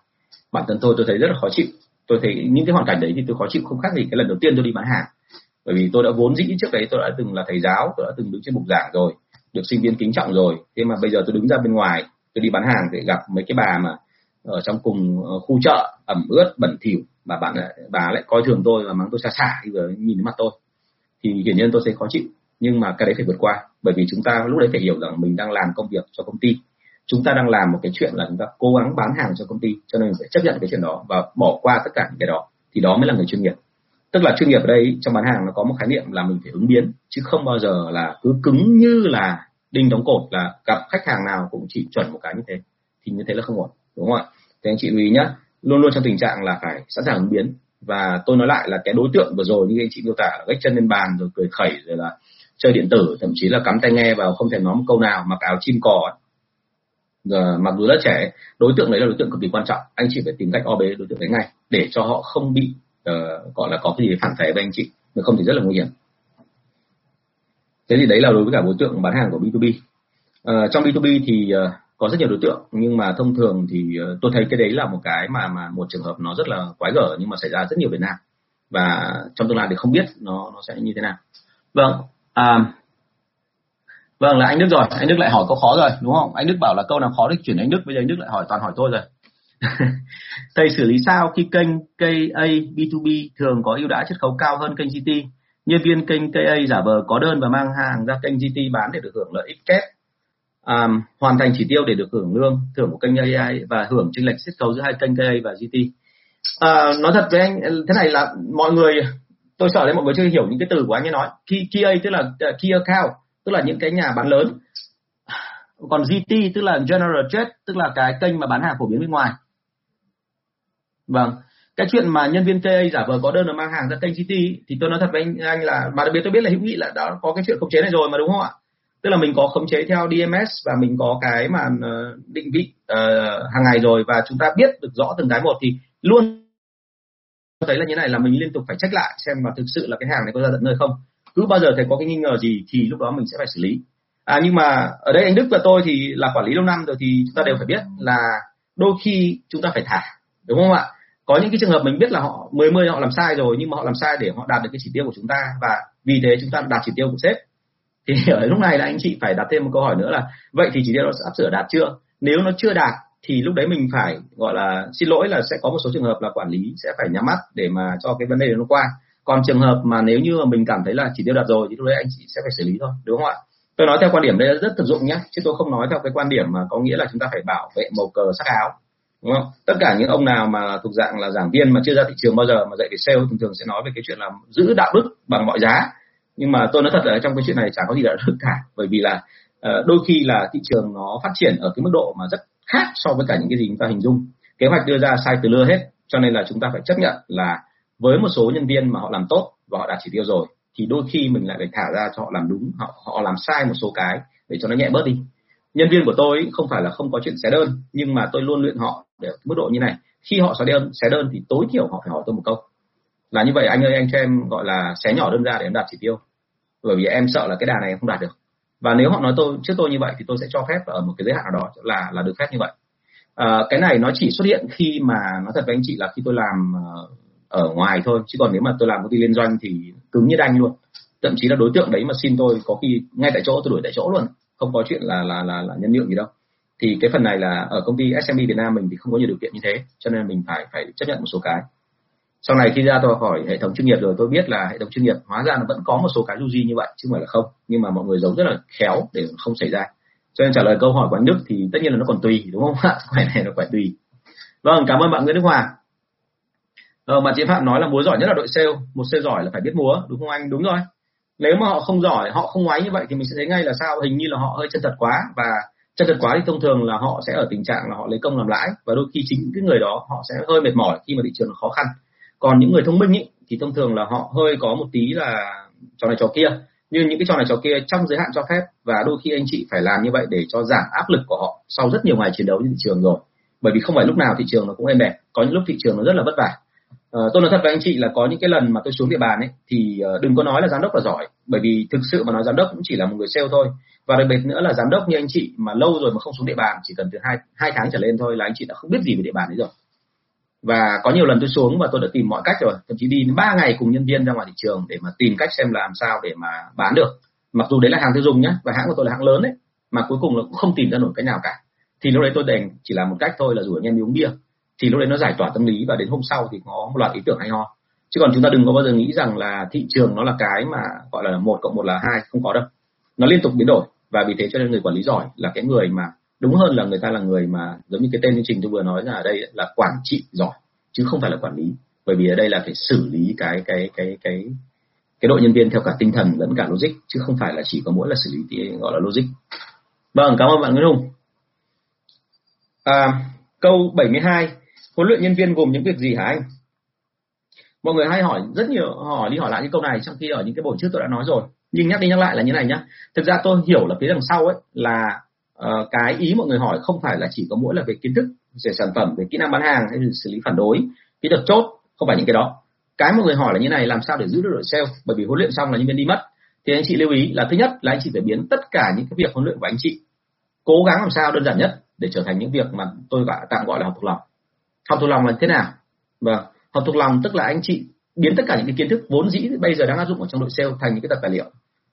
Bản thân tôi tôi thấy rất là khó chịu. Tôi thấy những cái hoàn cảnh đấy thì tôi khó chịu không khác gì cái lần đầu tiên tôi đi bán hàng. Bởi vì tôi đã vốn dĩ trước đấy tôi đã từng là thầy giáo, tôi đã từng đứng trên bục giảng rồi, được sinh viên kính trọng rồi. Thế mà bây giờ tôi đứng ra bên ngoài, tôi đi bán hàng thì gặp mấy cái bà mà ở trong cùng ờ, khu chợ, ẩm ướt, bẩn thỉu, mà bạn bà lại coi thường tôi và mắng tôi xa xả khi vừa nhìn đến mặt tôi. Thì hiển nhiên tôi sẽ khó chịu nhưng mà cái đấy phải vượt qua. Bởi vì chúng ta lúc đấy phải hiểu rằng mình đang làm công việc cho công ty. Chúng ta đang làm một cái chuyện là chúng ta cố gắng bán hàng cho công ty, cho nên mình phải chấp nhận cái chuyện đó và bỏ qua tất cả những cái đó. Thì đó mới là người chuyên nghiệp. Tức là chuyên nghiệp ở đây, trong bán hàng nó có một khái niệm là mình phải ứng biến, chứ không bao giờ là cứ cứng như là đinh đóng cột, là gặp khách hàng nào cũng chỉ chuẩn một cái như thế. Thì như thế là không ổn, đúng không ạ? Thì anh chị lưu ý nhá, luôn luôn trong tình trạng là phải sẵn sàng ứng biến. Và tôi nói lại là cái đối tượng vừa rồi như anh chị miêu tả gách chân lên bàn rồi cười khẩy rồi là chơi điện tử thậm chí là cắm tai nghe vào không thể nói một câu nào mặc áo chim cò mặc dù rất trẻ đối tượng đấy là đối tượng cực kỳ quan trọng. Anh chị phải tìm cách o bế đối tượng đấy ngay để cho họ không bị uh, gọi là có cái gì phản phệ với anh chị nếu không thì rất là nguy hiểm. Thế thì đấy là đối với cả đối tượng bán hàng của B2B uh, ờ, trong B2B thì uh, có rất nhiều đối tượng nhưng mà thông thường thì uh, tôi thấy cái đấy là một cái mà mà một trường hợp nó rất là quái gở nhưng mà xảy ra rất nhiều Việt Nam. Và trong tương lai thì không biết nó nó sẽ như thế nào. Vâng à, vâng là anh Đức rồi. Anh Đức lại hỏi câu khó rồi đúng không? Anh Đức bảo là câu nào khó thì chuyển anh Đức. Bây giờ anh Đức lại hỏi toàn hỏi tôi rồi. Thầy xử lý sao khi kênh KA B2B thường có ưu đãi chiết khấu cao hơn kênh GT nhân viên kênh KA giả vờ có đơn và mang hàng ra kênh GT bán để được hưởng lợi ích kép. À, hoàn thành chỉ tiêu để được hưởng lương thưởng của kênh AI và hưởng chênh lệch chiết khấu giữa hai kênh KA và GT à, nói thật với anh thế này là mọi người tôi sợ đấy mọi người chưa hiểu những cái từ của anh ấy nói. Key, KA tức là uh, key account tức là những cái nhà bán lớn. Còn GT tức là general trade tức là cái kênh mà bán hàng phổ biến bên ngoài. Vâng. Cái chuyện mà nhân viên KA giả vờ có đơn là mang hàng ra kênh GT thì tôi nói thật với anh, anh là mà đặc biệt tôi biết là hữu nghị là đã có cái chuyện khống chế này rồi mà đúng không ạ? Tức là mình có khống chế theo DMS và mình có cái mà ờ, định vị uh, hàng ngày rồi và chúng ta biết được rõ từng cái một thì luôn thấy là như này là mình liên tục phải check lại xem mà thực sự là cái hàng này có ra tận nơi không. Cứ bao giờ thấy có cái nghi ngờ gì thì lúc đó mình sẽ phải xử lý. À nhưng mà ở đây anh Đức và tôi thì là quản lý lâu năm rồi thì chúng ta đều phải biết là đôi khi chúng ta phải thả, đúng không ạ? Có những cái trường hợp mình biết là họ mười mươi họ làm sai rồi nhưng mà họ làm sai để họ đạt được cái chỉ tiêu của chúng ta và vì thế chúng ta đạt chỉ tiêu của sếp. Thì ở lúc này là anh chị phải đặt thêm một câu hỏi nữa là vậy thì chỉ tiêu nó sắp sửa đạt chưa? Nếu nó chưa đạt thì lúc đấy mình phải, gọi là, xin lỗi là sẽ có một số trường hợp là quản lý sẽ phải nhắm mắt để mà cho cái vấn đề nó qua. Còn trường hợp mà nếu như mà mình cảm thấy là chỉ tiêu đạt rồi thì lúc đấy anh chị sẽ phải xử lý thôi, đúng không ạ? Tôi nói theo quan điểm đây là rất thực dụng nhé chứ tôi không nói theo cái quan điểm mà có nghĩa là chúng ta phải bảo vệ màu cờ sắc áo, đúng không? Tất cả những ông nào mà thuộc dạng là giảng viên mà chưa ra thị trường bao giờ mà dạy về sale thường thường sẽ nói về cái chuyện là giữ đạo đức bằng mọi giá. Nhưng mà tôi nói thật là trong cái chuyện này chẳng có gì đạo đức cả, bởi vì là ờ, đôi khi là thị trường nó phát triển ở cái mức độ mà rất khác so với cả những cái gì chúng ta hình dung. Kế hoạch đưa ra sai từ lưa hết, cho nên là chúng ta phải chấp nhận là với một số nhân viên mà họ làm tốt và họ đạt chỉ tiêu rồi, thì đôi khi mình lại phải thả ra cho họ làm đúng, họ họ làm sai một số cái để cho nó nhẹ bớt đi. Nhân viên của tôi không phải là không có chuyện xé đơn, nhưng mà tôi luôn luyện họ để mức độ như này. Khi họ xé đơn xé đơn thì tối thiểu họ phải hỏi tôi một câu. Là như vậy, anh ơi, anh cho em gọi là xé nhỏ đơn ra để em đạt chỉ tiêu. Bởi vì em sợ là cái đà này em không đạt được và nếu họ nói tôi trước tôi như vậy thì tôi sẽ cho phép ở một cái giới hạn nào đó là là được phép như vậy. À, cái này nó chỉ xuất hiện khi mà nói thật với anh chị là khi tôi làm ờ, ở ngoài thôi. Chứ còn nếu mà tôi làm công ty liên doanh thì cứng như đanh luôn. Thậm chí là đối tượng đấy mà xin tôi có khi ngay tại chỗ tôi đuổi tại chỗ luôn. Không có chuyện là là là, là nhân nhượng gì đâu. Thì cái phần này là ở công ty SME Việt Nam mình thì không có nhiều điều kiện như thế cho nên mình phải phải chấp nhận một số cái sau này khi ra tôi hỏi hệ thống chuyên nghiệp rồi tôi biết là hệ thống chuyên nghiệp hóa ra nó vẫn có một số cái du di như vậy chứ không phải là không. Nhưng mà mọi người giấu rất là khéo để không xảy ra. Cho nên trả lời câu hỏi của anh Đức thì tất nhiên là nó còn tùy đúng không? Ạ khỏe này nó phải tùy. Vâng cảm ơn bạn Nguyễn Đức Hòa. Ờ, mà chị Phạm nói là múa giỏi nhất là đội sale. Một sale giỏi là phải biết múa đúng không anh? Đúng rồi. Nếu mà họ không giỏi họ không ngoái như vậy thì mình sẽ thấy ngay là sao? Hình như là họ hơi chân thật quá. Và chân thật quá thì thông thường là họ sẽ ở tình trạng là họ lấy công làm lãi. Và đôi khi chính cái người đó họ sẽ hơi mệt mỏi khi mà thị trường khó khăn còn những người thông minh ý, thì thông thường là họ hơi có một tí là trò này trò kia. Nhưng những cái trò này trò kia trong giới hạn cho phép và đôi khi anh chị phải làm như vậy để cho giảm áp lực của họ sau rất nhiều ngày chiến đấu trên thị trường rồi. Bởi vì không phải lúc nào thị trường nó cũng êm đẹp có những lúc thị trường nó rất là vất vả. Uh, tôi nói thật với anh chị là có những cái lần mà tôi xuống địa bàn ấy thì ờ, đừng có nói là giám đốc là giỏi bởi vì thực sự mà nói giám đốc cũng chỉ là một người sale thôi. Và đặc biệt nữa là giám đốc như anh chị mà lâu rồi mà không xuống địa bàn chỉ cần từ hai hai tháng trở lên thôi là anh chị đã không biết gì về địa bàn đấy rồi và có nhiều lần tôi xuống và tôi đã tìm mọi cách rồi. Thậm chí đi ba ngày cùng nhân viên ra ngoài thị trường để mà tìm cách xem làm sao để mà bán được. Mặc dù đấy là hàng tiêu dùng nhé và hãng của tôi là hãng lớn đấy mà cuối cùng là cũng không tìm ra nổi cái nào cả. Thì lúc đấy tôi đành chỉ làm một cách thôi là rủ anh em đi uống bia. Thì lúc đấy nó giải tỏa tâm lý và đến hôm sau thì có một loạt ý tưởng hay ho. Chứ còn chúng ta đừng có bao giờ nghĩ rằng là thị trường nó là cái mà gọi là một cộng một là hai, không có đâu. Nó liên tục biến đổi và vì thế cho nên người quản lý giỏi là cái người mà đúng hơn là người ta là người mà giống như cái tên chương trình tôi vừa nói là ở đây là quản trị giỏi chứ không phải là quản lý. Bởi vì ở đây là phải xử lý cái cái cái cái cái đội nhân viên theo cả tinh thần lẫn cả logic chứ không phải là chỉ có mỗi là xử lý thì gọi là logic. Vâng cảm ơn bạn Nguyễn Hùng. À, câu 72 huấn luyện nhân viên gồm những việc gì hả anh? Mọi người hay hỏi rất nhiều hỏi đi hỏi lại những câu này trong khi ở những cái buổi trước tôi đã nói rồi. Nhưng nhắc đi nhắc lại là như này nhá. Thực ra tôi hiểu là phía đằng sau ấy là uh, cái ý mọi người hỏi không phải là chỉ có mỗi là về kiến thức về sản phẩm về kỹ năng bán hàng hay xử lý phản đối kỹ thuật chốt không phải những cái đó. Cái mọi người hỏi là như này làm sao để giữ được đội sale? Bởi vì huấn luyện xong là nhân viên đi mất. Thì anh chị lưu ý là thứ nhất là anh chị phải biến tất cả những cái việc huấn luyện của anh chị cố gắng làm sao đơn giản nhất để trở thành những việc mà tôi gọi tạm gọi là học thuộc lòng. Học thuộc lòng là thế nào? Vâng học thuộc lòng tức là anh chị biến tất cả những cái kiến thức vốn dĩ bây giờ đang áp dụng ở trong đội sale thành những cái tập tài liệu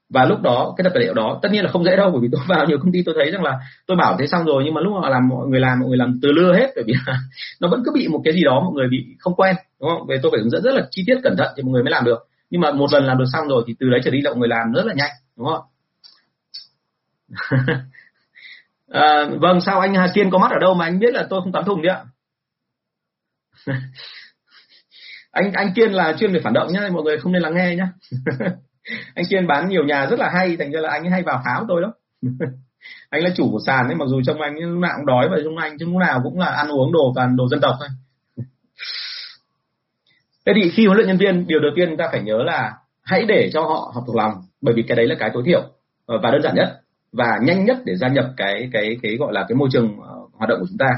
và lúc đó cái tập tài liệu đó tất nhiên là không dễ đâu bởi vì tôi vào nhiều công ty tôi thấy rằng là tôi bảo thế xong rồi nhưng mà lúc họ làm mọi người làm mọi người làm từ lưa hết bởi vì nó vẫn cứ bị một cái gì đó mọi người bị không quen đúng không? Về tôi phải hướng dẫn rất là chi tiết cẩn thận thì mọi người mới làm được. Nhưng mà một lần làm được xong rồi thì từ đấy trở đi là mọi người làm rất là nhanh đúng không à, vâng sao anh Hà Kiên có mắt ở đâu mà anh biết là tôi không tắm thùng đấy ạ? Anh anh Kiên là chuyên về phản động nhá mọi người không nên lắng nghe nhá. anh Kiên bán nhiều nhà rất là hay, thành ra là anh ấy hay vào háo tôi lắm. Anh là chủ của sàn ấy, mặc dù trong anh lúc nào cũng đói và trong anh lúc nào cũng là ăn uống đồ toàn đồ dân tộc thôi. Thế thì khi huấn luyện nhân viên, điều đầu tiên chúng ta phải nhớ là hãy để cho họ học thuộc lòng, bởi vì cái đấy là cái tối thiểu ờ, và đơn giản nhất, và nhanh nhất để gia nhập cái cái cái gọi là cái môi trường ờ, hoạt động của chúng ta.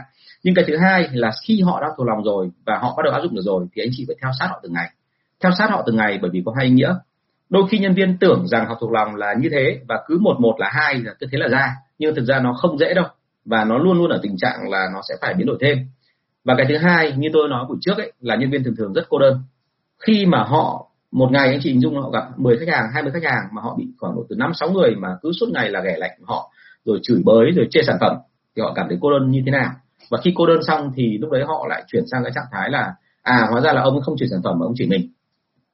Nhưng cái thứ hai là khi họ đã thuộc lòng rồi và họ bắt đầu áp dụng được rồi thì anh chị phải theo sát họ từng ngày. Theo sát họ từng ngày bởi vì có hai ý nghĩa đôi khi nhân viên tưởng rằng học thuộc lòng là như thế và cứ một một là hai là cứ thế là ra, nhưng thực ra nó không dễ đâu và nó luôn luôn ở tình trạng là nó sẽ phải biến đổi thêm. Và cái thứ hai, như tôi nói buổi trước ấy, là nhân viên thường thường rất cô đơn. Khi mà họ, một ngày anh chị hình dung họ gặp 10 khách hàng 20 khách hàng mà họ bị khoảng độ từ năm sáu người mà cứ suốt ngày là ghẻ lạnh họ, rồi chửi bới, rồi chê sản phẩm, thì họ cảm thấy cô đơn như thế nào? Và khi cô đơn xong thì lúc đấy họ lại chuyển sang cái trạng thái là à hóa ra là ông không chửi sản phẩm mà ông chửi mình.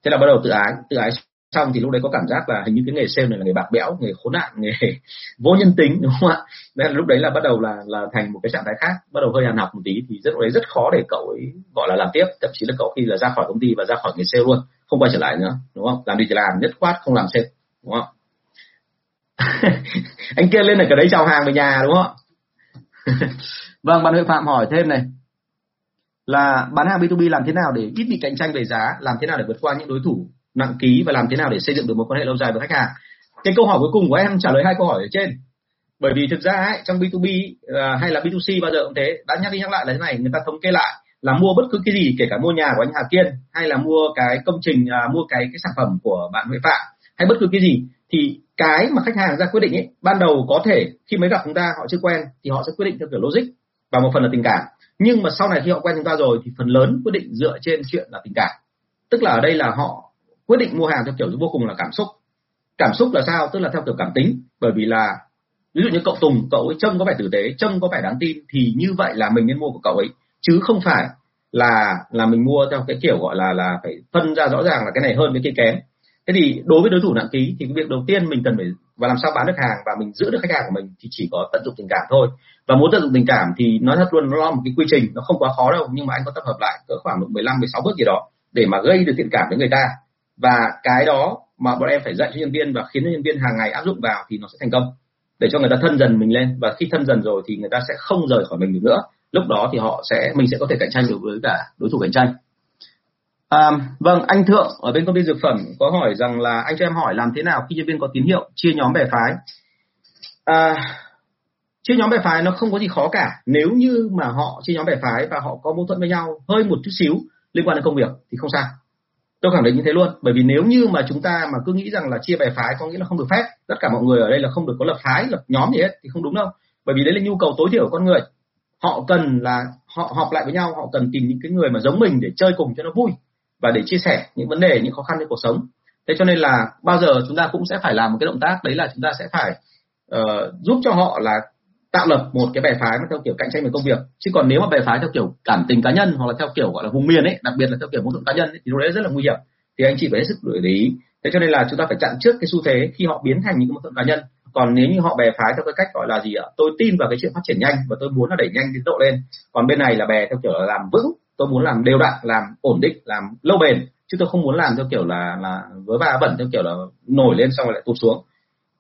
Thế là bắt đầu tự ái tự ái xong thì lúc đấy có cảm giác là hình như cái nghề sale này là nghề bạc bẽo, nghề khốn nạn, nghề vô nhân tính, đúng không ạ? Nên là lúc đấy là bắt đầu là là thành một cái trạng thái khác, bắt đầu hơi hàn học một tí thì rất, lúc đấy rất khó để cậu ấy gọi là làm tiếp, thậm chí là cậu khi là ra khỏi công ty và ra khỏi nghề sale luôn, không quay trở lại nữa, đúng không? Làm gì thì làm, nhất quát không làm sale, đúng không? Anh kia lên là cái đấy chào hàng về nhà, đúng không vâng bạn Huệ Phạm hỏi thêm này. Là bán hàng B2B làm thế nào để ít bị cạnh tranh về giá, làm thế nào để vượt qua những đối thủ nặng ký và làm thế nào để xây dựng được một quan hệ lâu dài với khách hàng. Cái câu hỏi cuối cùng của em trả lời hai câu hỏi ở trên. Bởi vì thực ra ấy, trong B2B uh, à, hay là B2C bao giờ cũng thế đã nhắc đi nhắc lại là thế này người ta thống kê lại là mua bất cứ cái gì kể cả mua nhà của anh Hà Kiên hay là mua cái công trình uh, mua cái cái sản phẩm của bạn Huệ Phạm hay bất cứ cái gì thì cái mà khách hàng ra quyết định ấy ban đầu có thể khi mới gặp chúng ta họ chưa quen thì họ sẽ quyết định theo kiểu logic và một phần là tình cảm. Nhưng mà sau này khi họ quen chúng ta rồi thì phần lớn quyết định dựa trên chuyện là tình cảm. Tức là ở đây là họ quyết định mua hàng theo kiểu vô cùng là cảm xúc. Cảm xúc là sao? Tức là theo kiểu cảm tính. Bởi vì là, ví dụ như cậu Tùng, cậu ấy trông có vẻ tử tế, trông có vẻ đáng tin, thì như vậy là mình nên mua của cậu ấy. Chứ không phải là là mình mua theo cái kiểu gọi là là phải phân ra rõ ràng là cái này hơn cái kia kém. Thế thì đối với đối thủ nặng ký thì cái việc đầu tiên mình cần phải và làm sao bán được hàng và mình giữ được khách hàng của mình thì chỉ có tận dụng tình cảm thôi. Và muốn tận dụng tình cảm thì nói thật luôn, nó là một cái quy trình, nó không quá khó đâu, nhưng mà anh có tập hợp lại cỡ khoảng độ 15 16 bước gì đó để mà gây được thiện cảm với người ta và cái đó mà bọn em phải dạy cho nhân viên và khiến cho nhân viên hàng ngày áp dụng vào thì nó sẽ thành công. Để cho người ta thân dần mình lên. Và khi thân dần rồi thì người ta sẽ không rời khỏi mình được nữa. Lúc đó thì họ sẽ mình sẽ có thể cạnh tranh được với cả đối thủ cạnh tranh. À, vâng, anh Thượng ở bên công ty dược phẩm có hỏi rằng là anh cho em hỏi làm thế nào khi nhân viên có tín hiệu chia nhóm bè phái. À, chia nhóm bè phái nó không có gì khó cả. Nếu như mà họ chia nhóm bè phái và họ có mâu thuẫn với nhau hơi một chút xíu liên quan đến công việc thì không sao tôi khẳng định như thế luôn. Bởi vì nếu như mà chúng ta mà cứ nghĩ rằng là chia bè phái có nghĩa là không được phép tất cả mọi người ở đây là không được có lập phái lập nhóm gì hết thì không đúng đâu. Bởi vì đấy là nhu cầu tối thiểu của con người. Họ cần là họ họp lại với nhau họ cần tìm những cái người mà giống mình để chơi cùng cho nó vui và để chia sẻ những vấn đề những khó khăn trong cuộc sống. Thế cho nên là bao giờ chúng ta cũng sẽ phải làm một cái động tác đấy là chúng ta sẽ phải uh, giúp cho họ là tạo lập một cái bè phái theo kiểu cạnh tranh về công việc. Chứ còn nếu mà bè phái theo kiểu cảm tình cá nhân hoặc là theo kiểu gọi là vùng miền ấy đặc biệt là theo kiểu mâu thuẫn cá nhân ấy, thì nó đấy rất là nguy hiểm. Thì anh chị phải hết sức để ý. Thế cho nên là chúng ta phải chặn trước cái xu thế khi họ biến thành những cái mâu thuẫn cá nhân. Còn nếu như họ bè phái theo cái cách gọi là gì ạ? Tôi tin vào cái chuyện phát triển nhanh và tôi muốn là đẩy nhanh tiến độ lên. Còn bên này là bè theo kiểu là làm vững tôi muốn làm đều đặn làm ổn định làm lâu bền. Chứ tôi không muốn làm theo kiểu là là vớ va vẩn theo kiểu là nổi lên xong rồi lại tụt xuống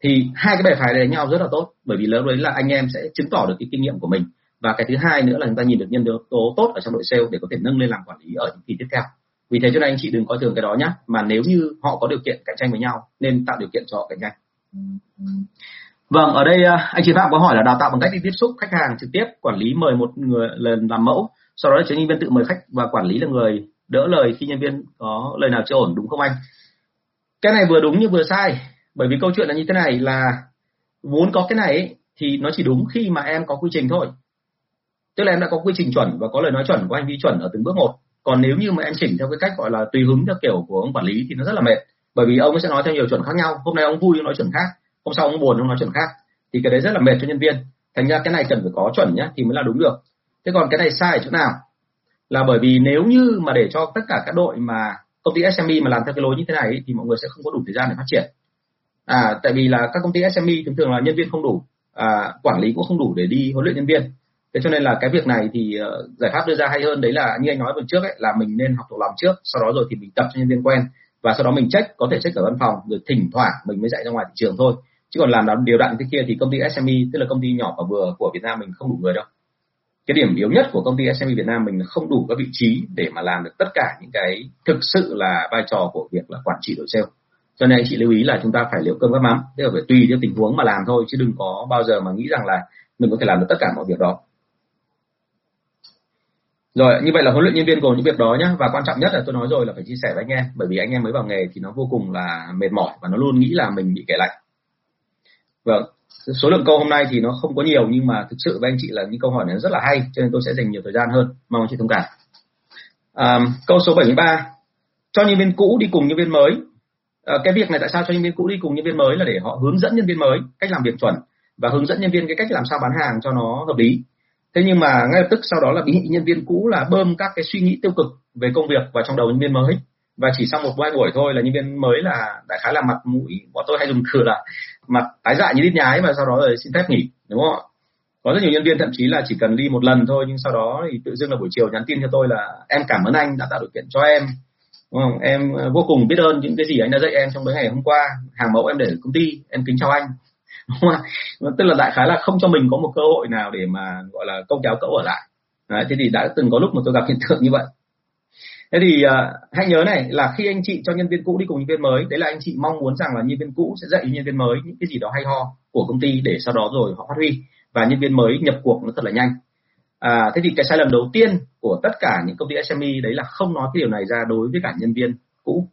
thì hai cái bè phái đánh nhau rất là tốt, bởi vì lớn đấy là anh em sẽ chứng tỏ được cái kinh nghiệm của mình. Và cái thứ hai nữa là chúng ta nhìn được nhân tố tốt ở trong đội sale để có thể nâng lên làm quản lý ở những kỳ tiếp theo. Vì thế cho nên anh chị đừng coi thường cái đó nhé mà nếu như họ có điều kiện cạnh tranh với nhau, nên tạo điều kiện cho họ cạnh tranh. Vâng ở đây à, anh chị phạm có hỏi là đào tạo bằng cách đi tiếp xúc khách hàng trực tiếp, quản lý mời một người, lần làm mẫu, sau đó chính nhân viên tự mời khách và quản lý là người đỡ lời khi nhân viên có lời nào chưa ổn, đúng không anh? Cái này vừa đúng nhưng vừa sai bởi vì câu chuyện là như thế này là muốn có cái này ấy, thì nó chỉ đúng khi mà em có quy trình thôi. Tức là em đã có quy trình chuẩn và có lời nói chuẩn có hành vi chuẩn ở từng bước một. Còn nếu như mà em chỉnh theo cái cách gọi là tùy hứng theo kiểu của ông quản lý thì nó rất là mệt. Bởi vì ông ấy sẽ nói theo nhiều chuẩn khác nhau. Hôm nay ông vui ông nói chuẩn khác. Hôm sau ông buồn ông nói chuẩn khác. Thì cái đấy rất là mệt cho nhân viên. Thành ra cái này cần phải có chuẩn nhá thì mới là đúng được. Thế còn cái này sai ở chỗ nào? Là bởi vì nếu như mà để cho tất cả các đội mà công ty SME mà làm theo cái lối như thế này thì mọi người sẽ không có đủ thời gian để phát triển à tại vì là các công ty SME thường thường là nhân viên không đủ à, quản lý cũng không đủ để đi huấn luyện nhân viên. Thế cho nên là cái việc này thì uh, giải pháp đưa ra hay hơn đấy là như anh nói vừa trước ấy là mình nên học thuộc lòng trước sau đó rồi thì mình tập cho nhân viên quen và sau đó mình check có thể check ở văn phòng rồi thỉnh thoảng mình mới dạy ra ngoài thị trường thôi. Chứ còn làm điều đặn thế kia thì công ty SME tức là công ty nhỏ và vừa của Việt Nam mình không đủ người đâu. Cái điểm yếu nhất của công ty SME Việt Nam mình là không đủ các vị trí để mà làm được tất cả những cái thực sự là vai trò của việc là quản trị đội sale cho nên anh chị lưu ý là chúng ta phải liệu cơm gắp mắm. Tức là phải tùy theo tình huống mà làm thôi chứ đừng có bao giờ mà nghĩ rằng là mình có thể làm được tất cả mọi việc đó. Rồi như vậy là huấn luyện nhân viên gồm những việc đó nhé và quan trọng nhất là tôi nói rồi là phải chia sẻ với anh em bởi vì anh em mới vào nghề thì nó vô cùng là mệt mỏi và nó luôn nghĩ là mình bị kẻ lạnh. Vâng số lượng câu hôm nay thì nó không có nhiều nhưng mà thực sự với anh chị là những câu hỏi này rất là hay cho nên tôi sẽ dành nhiều thời gian hơn. Mong anh chị thông cảm. À, câu số 73 cho nhân viên cũ đi cùng nhân viên mới à, cái việc này tại sao cho nhân viên cũ đi cùng nhân viên mới là để họ hướng dẫn nhân viên mới cách làm việc chuẩn và hướng dẫn nhân viên cái cách làm sao bán hàng cho nó hợp lý. Thế nhưng mà ngay lập tức sau đó là bị nhân viên cũ là bơm các cái suy nghĩ tiêu cực về công việc vào trong đầu nhân viên mới. Và chỉ sau một vài buổi thôi là nhân viên mới là đại khái là mặt mũi bọn tôi hay dùng từ là mặt tái dại như đít nhái và sau đó rồi xin phép nghỉ đúng không ạ? Có rất nhiều nhân viên thậm chí là chỉ cần đi một lần thôi nhưng sau đó thì tự dưng là buổi chiều nhắn tin cho tôi là em cảm ơn anh đã tạo điều kiện cho em đúng không? em ờ, vô cùng biết ơn những cái gì anh đã dạy em trong mấy ngày hôm qua. Hàng mẫu em để ở công ty em kính chào anh. Đúng không? tức là đại khái là không cho mình có một cơ hội nào để mà gọi là công kéo cậu ở lại. Đấy, thế thì đã từng có lúc mà tôi gặp hiện tượng như vậy. Thế thì uh, hãy nhớ này là khi anh chị cho nhân viên cũ đi cùng nhân viên mới đấy là anh chị mong muốn rằng là nhân viên cũ sẽ dạy nhân viên mới những cái gì đó hay ho của công ty để sau đó rồi họ phát huy. Và nhân viên mới nhập cuộc nó thật là nhanh à, thế thì cái sai lầm đầu tiên của tất cả những công ty SME đấy là không nói cái điều này ra đối với cả nhân viên cũ.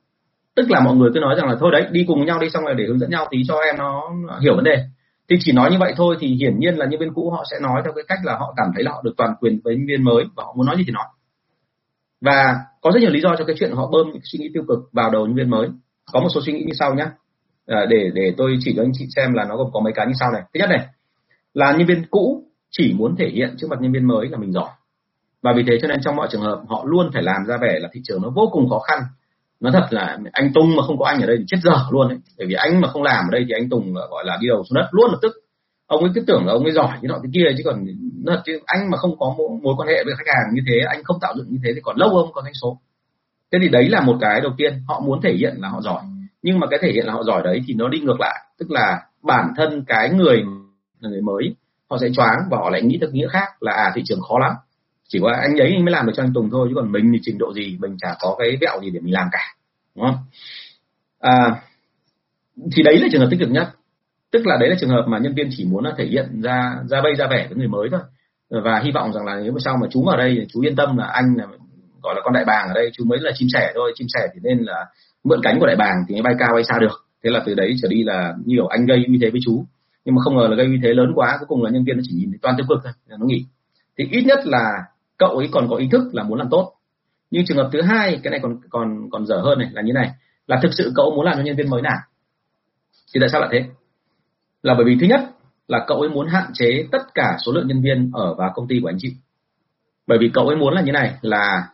Tức là mọi người cứ nói rằng là thôi đấy đi cùng nhau đi xong rồi để hướng dẫn nhau tí cho em nó hiểu vấn đề. Thì chỉ nói như vậy thôi thì hiển nhiên là nhân viên cũ họ sẽ nói theo cái cách là họ cảm thấy là họ được toàn quyền với nhân viên mới và họ muốn nói gì thì nói. Và có rất nhiều lý do cho cái chuyện họ bơm những suy nghĩ tiêu cực vào đầu nhân viên mới. Có một số suy nghĩ như sau nhé à, để để tôi chỉ cho anh chị xem là nó gồm có mấy cái như sau này. Thứ nhất này là nhân viên cũ chỉ muốn thể hiện trước mặt nhân viên mới là mình giỏi. Và vì thế cho nên trong mọi trường hợp họ luôn phải làm ra vẻ là thị trường nó vô cùng khó khăn. Nó thật là anh tung mà không có anh ở đây thì chết dở luôn đấy bởi vì anh mà không làm ở đây thì anh Tùng gọi là đi đầu xuống đất luôn lập tức. Ông ấy cứ tưởng là ông ấy giỏi như nọ thế kia chứ còn thật chứ anh mà không có mối, mối quan hệ với khách hàng như thế anh không tạo dựng như thế thì còn lâu không có doanh số. Thế thì đấy là một cái đầu tiên họ muốn thể hiện là họ giỏi. Nhưng mà cái thể hiện là họ giỏi đấy thì nó đi ngược lại. Tức là bản thân cái người người mới họ sẽ choáng và họ lại nghĩ được nghĩa khác là à thị trường khó lắm. Chỉ có anh ấy mới làm được cho anh Tùng thôi chứ còn mình thì trình độ gì mình chả có cái vẹo gì để mình làm cả đúng không? À, thì đấy là trường hợp tích cực nhất. Tức là đấy là trường hợp mà nhân viên chỉ muốn thể hiện ra ra bây ra vẻ với người mới thôi. Và hy vọng rằng là nếu mà sau mà chú ở đây chú yên tâm là anh là gọi là con đại bàng ở đây chú mới là chim sẻ thôi. Chim sẻ thì nên là mượn cánh của đại bàng thì mới bay cao bay xa được. Thế là từ đấy trở đi là nhiều anh gây uy thế với chú nhưng mà không ngờ là gây uy thế lớn quá, cuối cùng là nhân viên nó chỉ nhìn thấy toàn tiêu cực thôi nó nghỉ. Thì ít nhất là cậu ấy còn có ý thức là muốn làm tốt. Nhưng trường hợp thứ hai, cái này còn còn còn dở hơn này, là như này. Là thực sự cậu muốn làm cho nhân viên mới nào thì tại sao lại thế? Là bởi vì thứ nhất là cậu ấy muốn hạn chế tất cả số lượng nhân viên ở vào công ty của anh chị. Bởi vì cậu ấy muốn là như này, là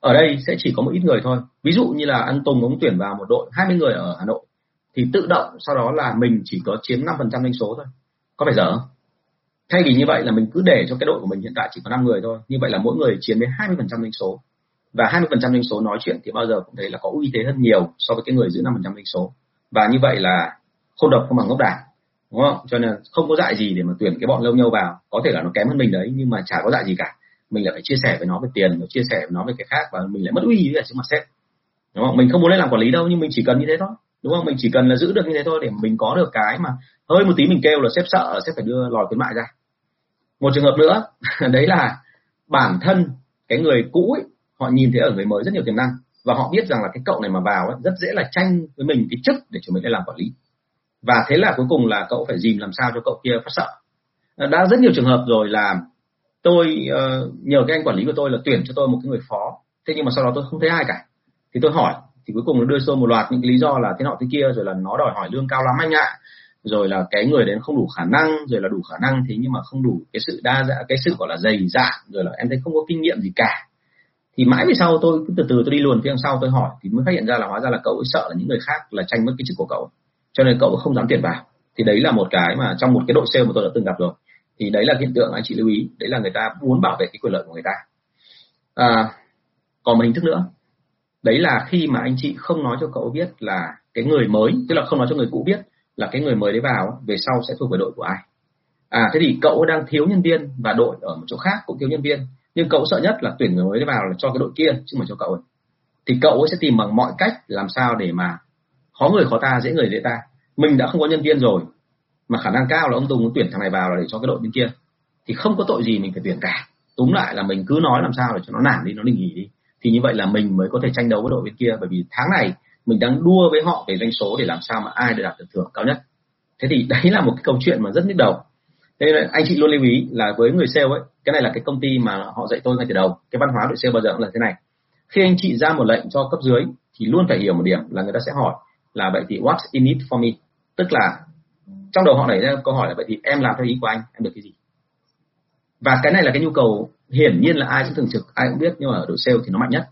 ở đây sẽ chỉ có một ít người thôi. Ví dụ như là anh Tùng, ông tuyển vào một đội 20 người ở Hà Nội thì tự động sau đó là mình chỉ có chiếm 5% doanh số thôi. Có phải dở không? Thay vì như vậy là mình cứ để cho cái đội của mình hiện tại chỉ có 5 người thôi. Như vậy là mỗi người chiếm đến 20% doanh số. Và 20% doanh số nói chuyện thì bao giờ cũng thấy là có uy thế hơn nhiều so với cái người giữ 5% doanh số. Và như vậy là không độc không bằng ngốc đảng, đúng không? Cho nên không có dại gì để mà tuyển cái bọn lâu nhau vào. Có thể là nó kém hơn mình đấy, nhưng mà chả có dại gì cả. Mình lại phải chia sẻ với nó về tiền chia sẻ với nó về cái khác và mình lại mất uy với trước mặt sếp. Đúng không? Mình không muốn lên làm quản lý đâu, nhưng mình chỉ cần như thế thôi đúng không? Mình chỉ cần là giữ được như thế thôi để mình có được cái mà hơi một tí mình kêu là sếp sợ sẽ phải đưa lòi khuyến mại ra. Một trường hợp nữa đấy là bản thân cái người cũ ấy, họ nhìn thấy ở người mới rất nhiều tiềm năng và họ biết rằng là cái cậu này mà vào ấy, rất dễ là tranh với mình cái chức để cho mình lên làm quản lý. Và thế là cuối cùng là cậu phải dìm làm sao cho cậu kia phát sợ. À, đã rất nhiều trường hợp rồi là tôi uh, nhờ cái anh quản lý của tôi là tuyển cho tôi một cái người phó. Thế nhưng mà sau đó tôi không thấy ai cả. Thì tôi hỏi thì cuối cùng nó đưa tôi một loạt những cái lý do là thế nọ thế kia rồi là nó đòi hỏi lương cao lắm anh ạ. Rồi là cái người đến không đủ khả năng rồi là đủ khả năng thế nhưng mà không đủ cái sự đa dạng cái sự gọi là dày dạn rồi là em thấy không có kinh nghiệm gì cả. Thì mãi về sau tôi cứ từ từ tôi đi luồn phía sau tôi hỏi thì mới phát hiện ra là hóa ra là cậu ấy sợ là những người khác là tranh mất cái chức của cậu. Cho nên cậu không dám tuyển vào. Thì đấy là một cái mà trong một cái đội sale mà tôi đã từng gặp rồi. Thì đấy là hiện tượng anh chị lưu ý đấy là người ta muốn bảo vệ cái quyền lợi của người ta. À, còn một hình thức nữa đấy là khi mà anh chị không nói cho cậu biết là cái người mới, tức là không nói cho người cũ biết là cái người mới đấy vào về sau sẽ thuộc về đội của ai. À thế thì cậu đang thiếu nhân viên và đội ở một chỗ khác cũng thiếu nhân viên, nhưng cậu sợ nhất là tuyển người mới đấy vào là cho cái đội kia chứ mà cho cậu ấy. thì cậu ấy sẽ tìm bằng mọi cách làm sao để mà khó người khó ta, dễ người dễ ta. Mình đã không có nhân viên rồi, mà khả năng cao là ông Tùng tuyển thằng này vào là để cho cái đội bên kia. Thì không có tội gì mình phải tuyển cả. Túm lại là mình cứ nói làm sao để cho nó nản đi, nó đình nghỉ đi thì như vậy là mình mới có thể tranh đấu với đội bên kia. Bởi vì tháng này mình đang đua với họ về doanh số để làm sao mà ai được đạt được thưởng cao nhất. Thế thì đấy là một cái câu chuyện mà rất nhức đầu. Thế nên anh chị luôn lưu ý là với người sale ấy, cái này là cái công ty mà họ dạy tôi ngay từ đầu. Cái văn hóa đội sale bao giờ cũng là thế này. Khi anh chị ra một lệnh cho cấp dưới thì luôn phải hiểu một điểm là người ta sẽ hỏi là vậy thì what's in it for me? Tức là trong đầu họ đẩy ra câu hỏi là vậy thì em làm theo ý của anh, em được cái gì? Và cái này là cái nhu cầu hiển nhiên là ai cũng thường trực, ai cũng biết, nhưng mà ở đội sale thì nó mạnh nhất.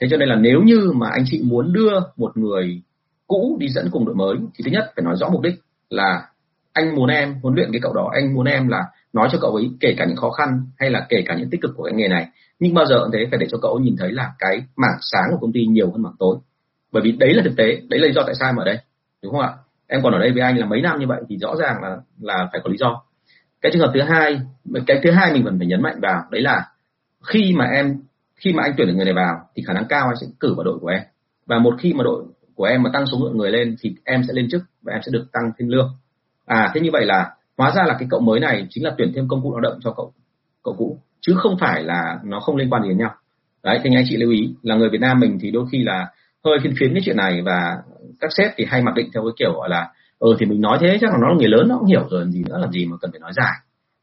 Thế cho nên là nếu như mà anh chị muốn đưa một người cũ đi dẫn cùng đội mới, thì thứ nhất phải nói rõ mục đích là anh muốn em, huấn luyện cái cậu đó, anh muốn em là nói cho cậu ấy kể cả những khó khăn hay là kể cả những tích cực của cái nghề này. Nhưng bao giờ cũng thế, phải để cho cậu nhìn thấy là cái mảng sáng của công ty nhiều hơn mảng tối. Bởi vì đấy là thực tế, đấy là lý do tại sao em ở đây, đúng không ạ? Em còn ở đây với anh là mấy năm như vậy thì rõ ràng là là phải có lý do cái trường hợp thứ hai, cái thứ hai mình vẫn phải nhấn mạnh vào, đấy là khi mà em, khi mà anh tuyển được người này vào thì khả năng cao anh sẽ cử vào đội của em. Và một khi mà đội của em mà tăng số lượng người lên thì em sẽ lên chức và em sẽ được tăng thêm lương. À thế như vậy là, hóa ra là cái cậu mới này chính là tuyển thêm công cụ lao động cho cậu cậu cũ, chứ không phải là nó không liên quan đến nhau. Đấy, thì anh chị lưu ý, là người Việt Nam mình thì đôi khi là hơi phiên phiến cái chuyện này và các sếp thì hay mặc định theo cái kiểu gọi là ừ thì mình nói thế chắc là nó là người lớn nó cũng hiểu rồi làm gì nữa làm gì mà cần phải nói dài.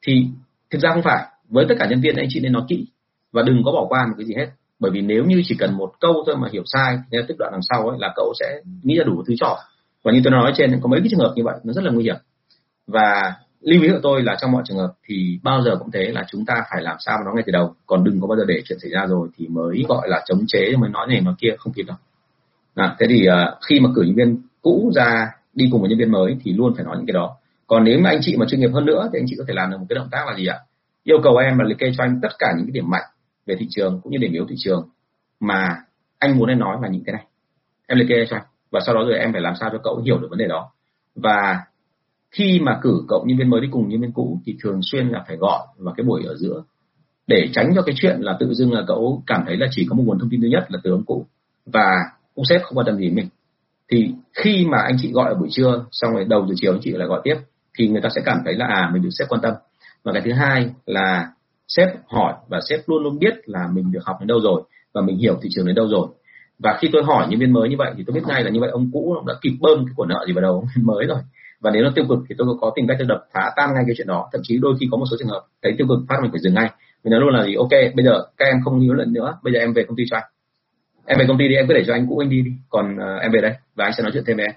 Thì thực ra không phải với tất cả nhân viên anh chị nên nói kỹ và đừng có bỏ qua một cái gì hết. Bởi vì nếu như chỉ cần một câu thôi mà hiểu sai thì tức đoạn đằng sau ấy là cậu sẽ nghĩ ra đủ thứ trò và như tôi nói trên có mấy cái trường hợp như vậy nó rất là nguy hiểm. Và lưu ý của tôi là trong mọi trường hợp thì bao giờ cũng thế là chúng ta phải làm sao mà nó ngay từ đầu. Còn đừng có bao giờ để chuyện xảy ra rồi thì mới gọi là chống chế mới nói này nói kia không kịp đâu. À, thế thì uh, khi mà cử nhân viên cũ ra đi cùng với nhân viên mới thì luôn phải nói những cái đó. Còn nếu mà anh chị mà chuyên nghiệp hơn nữa thì anh chị có thể làm được một cái động tác là gì ạ? Yêu cầu em là liệt kê cho anh tất cả những cái điểm mạnh về thị trường cũng như điểm yếu thị trường mà anh muốn em nói là những cái này. Em liệt kê cho anh và sau đó rồi em phải làm sao cho cậu hiểu được vấn đề đó. Và khi mà cử cậu nhân viên mới đi cùng nhân viên cũ thì thường xuyên là phải gọi vào cái buổi ở giữa để tránh cho cái chuyện là tự dưng là cậu cảm thấy là chỉ có một nguồn thông tin duy nhất là từ ông cũ và ông sếp không quan tâm gì mình thì khi mà anh chị gọi ở buổi trưa, xong rồi đầu giờ chiều anh chị lại gọi tiếp, thì người ta sẽ cảm thấy là à mình được sếp quan tâm. Và cái thứ hai là sếp hỏi và sếp luôn luôn biết là mình được học đến đâu rồi và mình hiểu thị trường đến đâu rồi. Và khi tôi hỏi nhân viên mới như vậy thì tôi biết ngay là như vậy, ông cũ đã kịp bơm cái của nợ gì vào đầu ông mới rồi. Và nếu nó tiêu cực thì tôi có tìm cách tôi đập phá tan ngay cái chuyện đó. Thậm chí đôi khi có một số trường hợp thấy tiêu cực phát mình phải dừng ngay. Mình nói luôn là gì? Ok, bây giờ các em không nhớ lần nữa, bây giờ em về công ty cho anh em về công ty đi em cứ để cho anh cũ anh đi đi. Còn uh, em về đây và anh sẽ nói chuyện thêm với em.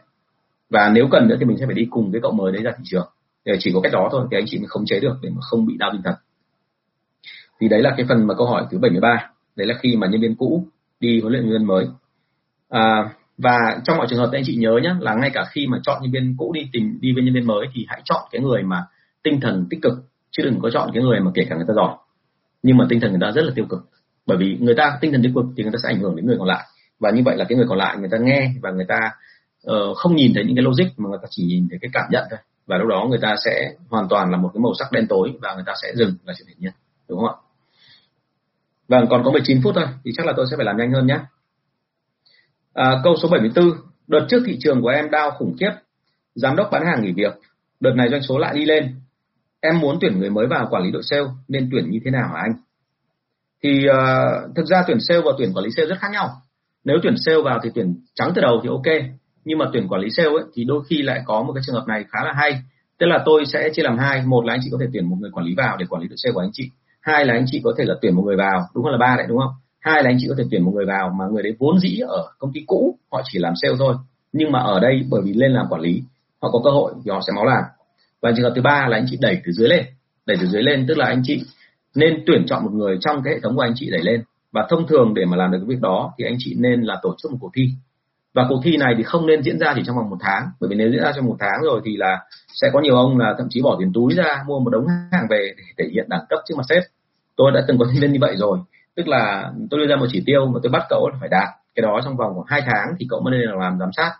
Và nếu cần nữa thì mình sẽ phải đi cùng với cậu mới đấy ra thị trường. Để chỉ có cách đó thôi thì anh chị mới khống chế được để mà không bị đau tinh thần. Thì đấy là cái phần mà câu hỏi thứ 73 đấy là khi mà nhân viên cũ đi huấn luyện nhân viên mới. À, và trong mọi trường hợp thì anh chị nhớ nhé là ngay cả khi mà chọn nhân viên cũ đi tìm đi với nhân viên mới thì hãy chọn cái người mà tinh thần tích cực chứ đừng có chọn cái người mà kể cả người ta giỏi. Nhưng mà tinh thần người ta rất là tiêu cực bởi vì người ta tinh thần tiêu cực thì người ta sẽ ảnh hưởng đến người còn lại. Và như vậy là cái người còn lại người ta nghe và người ta uh, không nhìn thấy những cái logic mà người ta chỉ nhìn thấy cái cảm nhận thôi. Và lúc đó người ta sẽ hoàn toàn là một cái màu sắc đen tối và người ta sẽ dừng là chuyện hiển nhiên. Đúng không ạ? Vâng, còn có 19 phút thôi thì chắc là tôi sẽ phải làm nhanh hơn nhé. À, câu số 74, đợt trước thị trường của em đau khủng khiếp, giám đốc bán hàng nghỉ việc, đợt này doanh số lại đi lên. Em muốn tuyển người mới vào quản lý đội sale nên tuyển như thế nào hả anh? Thì uh, thực ra tuyển sale và tuyển quản lý sale rất khác nhau. Nếu tuyển sale vào thì tuyển trắng từ đầu thì ok, nhưng mà tuyển quản lý sale ấy, thì đôi khi lại có một cái trường hợp này khá là hay. Tức là tôi sẽ chia làm hai, một là anh chị có thể tuyển một người quản lý vào để quản lý đội sale của anh chị hai là anh chị có thể là tuyển một người vào đúng là ba đấy đúng không hai là anh chị có thể tuyển một người vào mà người đấy vốn dĩ ở công ty cũ họ chỉ làm sale thôi nhưng mà ở đây bởi vì lên làm quản lý họ có cơ hội thì họ sẽ máu làm và trường hợp thứ ba là anh chị đẩy từ dưới lên đẩy từ dưới lên tức là anh chị nên tuyển chọn một người trong cái hệ thống của anh chị đẩy lên. Và thông thường để mà làm được cái việc đó thì anh chị nên là tổ chức một cuộc thi. Và cuộc thi này thì không nên diễn ra chỉ trong vòng một tháng. Bởi vì nếu diễn ra trong một tháng rồi thì là sẽ có nhiều ông là thậm chí bỏ tiền túi ra, mua một đống hàng về để thể hiện đẳng cấp trước mặt sếp. Tôi đã từng có nhân viên như vậy rồi. Tức là tôi đưa ra một chỉ tiêu mà tôi bắt cậu phải đạt. Cái đó trong vòng khoảng hai tháng thì cậu mới nên là làm giám sát.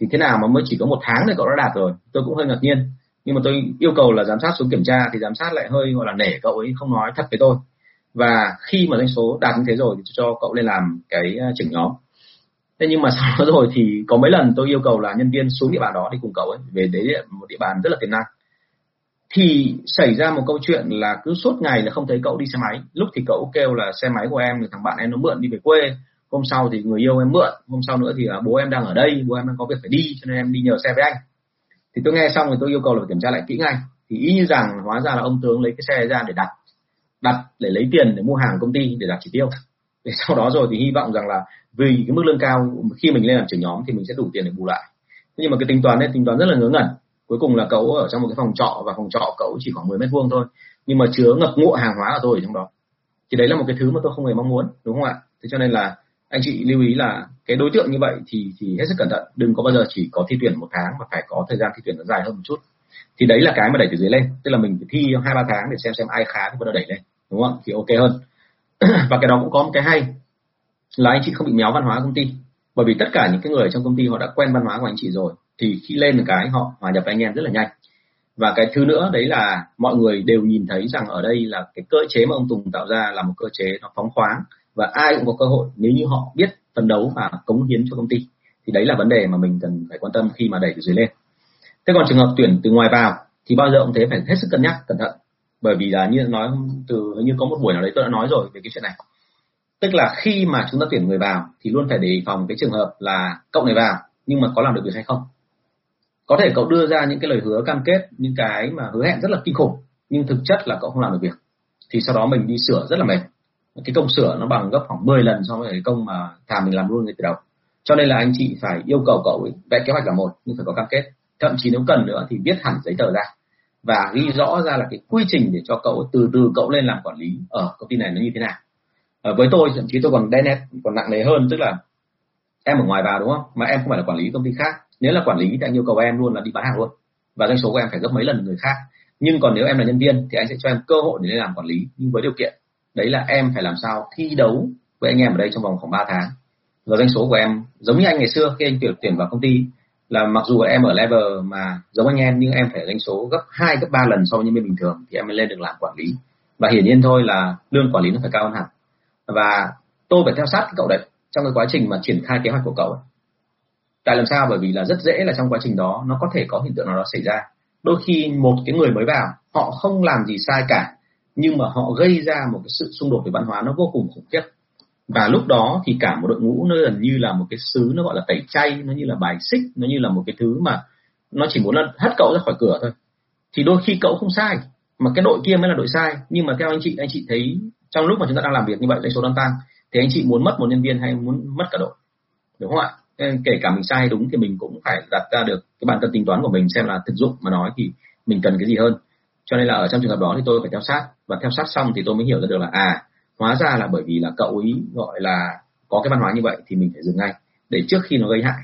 Thì thế nào mà mới chỉ có một tháng thì cậu đã đạt rồi? Tôi cũng hơi ngạc nhiên nhưng mà tôi yêu cầu là giám sát xuống kiểm tra thì giám sát lại hơi, gọi là, nể cậu ấy, không nói thật với tôi. Và khi mà doanh số đạt như thế rồi thì cho cậu lên làm cái ờ, trưởng nhóm. Thế nhưng mà sau đó rồi thì có mấy lần tôi yêu cầu là nhân viên xuống địa bàn đó đi cùng cậu ấy, về đấy một địa bàn rất là tiềm năng. Thì xảy ra một câu chuyện là cứ suốt ngày là không thấy cậu đi xe máy. Lúc thì cậu kêu là xe máy của em thì thằng bạn em nó mượn đi về quê. Hôm sau thì người yêu em mượn. Hôm sau nữa thì là bố em đang ở đây, bố em đang có việc phải đi, cho nên em đi nhờ xe với anh thì tôi nghe xong thì tôi yêu cầu là phải kiểm tra lại kỹ ngay. Thì ý như rằng, hóa ra là ông tướng lấy cái xe ra để đặt đặt để lấy tiền để mua hàng công ty để đạt chỉ tiêu. Để sau đó rồi thì hy vọng rằng là vì cái mức lương cao, khi mình lên làm trưởng nhóm thì mình sẽ đủ tiền để bù lại. Nhưng mà cái tính toán đấy tính toán rất là ngớ ngẩn. Cuối cùng là cậu ở trong một cái phòng trọ và phòng trọ cậu chỉ khoảng 10 mét vuông thôi. Nhưng mà chứa ngập ngụa hàng hóa ở tôi ở trong đó. Thì đấy là một cái thứ mà tôi không hề mong muốn, đúng không ạ? Thế cho nên là anh chị lưu ý là cái đối tượng như vậy thì thì hết sức cẩn thận. Đừng có bao giờ chỉ có thi tuyển một tháng mà phải có thời gian thi tuyển nó dài hơn một chút. Thì đấy là cái mà đẩy từ dưới lên. Tức là mình phải thi hai, ba tháng để xem xem ai khá thì bắt đầu đẩy lên. Đúng không thì ok hơn. Và cái đó cũng có một cái hay là anh chị không bị méo văn hóa công ty. Bởi vì tất cả những cái người trong công ty họ đã quen văn hóa của anh chị rồi, thì khi lên một cái họ hòa nhập với anh em rất là nhanh. Và cái thứ nữa đấy là mọi người đều nhìn thấy rằng ở đây là cái cơ chế mà ông Tùng tạo ra là một cơ chế nó phóng khoáng và ai cũng có cơ hội, nếu như họ biết phấn đấu và cống hiến cho công ty, thì đấy là vấn đề mà mình cần phải quan tâm khi mà đẩy từ dưới lên. Thế còn trường hợp tuyển từ ngoài vào, thì bao giờ ông thế phải hết sức cân nhắc, cẩn thận? Bởi vì là như nói, từ, như có một buổi nào đấy tôi đã nói rồi về cái chuyện này. Tức là khi mà chúng ta tuyển người vào, thì luôn phải đề phòng cái trường hợp là cậu này vào, nhưng mà có làm được việc hay không. Có thể cậu đưa ra những cái lời hứa cam kết, những cái mà hứa hẹn rất là kinh khủng, nhưng thực chất là cậu không làm được việc. Thì sau đó mình đi sửa rất là mệt cái công sửa nó bằng gấp khoảng 10 lần so với cái công mà thà mình làm luôn ngay từ đầu. Cho nên là anh chị phải yêu cầu cậu ấy vẽ kế hoạch là một, nhưng phải có cam kết. Thậm chí nếu cần nữa thì viết hẳn giấy tờ ra. Và ghi rõ ra là cái quy trình để cho cậu từ từ cậu lên làm quản lý ở công ty này nó như thế nào. Ở với tôi, thậm chí tôi còn đen nét còn nặng nề hơn, tức là em ở ngoài vào, đúng không? Mà em không phải là quản lý công ty khác. Nếu là quản lý thì anh yêu cầu em luôn là đi bán hàng luôn. Và doanh số của em phải gấp mấy lần người khác. Nhưng còn nếu em là nhân viên thì anh sẽ cho em cơ hội để lên làm quản lý, nhưng với điều kiện đấy là em phải làm sao thi đấu với anh em ở đây trong vòng khoảng 3 tháng. Và doanh số của em giống như anh ngày xưa khi anh tuyển tuyển vào công ty, là mặc dù em ở level mà giống anh em, nhưng em phải doanh số gấp 2 gấp 3 lần so với nhân viên bình thường thì em mới lên được làm quản lý. Và hiển nhiên thôi là lương quản lý nó phải cao hơn hẳn. Và tôi phải theo sát cái cậu đấy trong cái quá trình mà triển khai kế hoạch của cậu ấy. tại làm sao? Bởi vì là rất dễ là trong quá trình đó nó có thể có hiện tượng nào đó xảy ra. Đôi khi một cái người mới vào, họ không làm gì sai cả nhưng mà họ gây ra một cái sự xung đột về văn hóa nó vô cùng khủng khiếp. Và lúc đó thì cả một đội ngũ nó gần như là một cái xứ nó gọi là tẩy chay, nó như là bài xích, nó như là một cái thứ mà nó chỉ muốn là hất cậu ra khỏi cửa thôi. Thì đôi khi cậu không sai, mà cái đội kia mới là đội sai. Nhưng mà theo anh chị anh chị thấy trong lúc mà chúng ta đang làm việc như vậy doanh số đang tăng thì anh chị muốn mất một nhân viên hay muốn mất cả đội? Đúng không ạ? Kể cả mình sai hay đúng thì mình cũng phải đặt ra được cái bản thân tính toán của mình xem là thực dụng mà nói thì mình cần cái gì hơn cho nên là ở trong trường hợp đó thì tôi phải theo sát. Và theo sát xong thì tôi mới hiểu ra được là à hóa ra là bởi vì là cậu ấy gọi là có cái văn hóa như vậy thì mình phải dừng ngay để trước khi nó gây hại.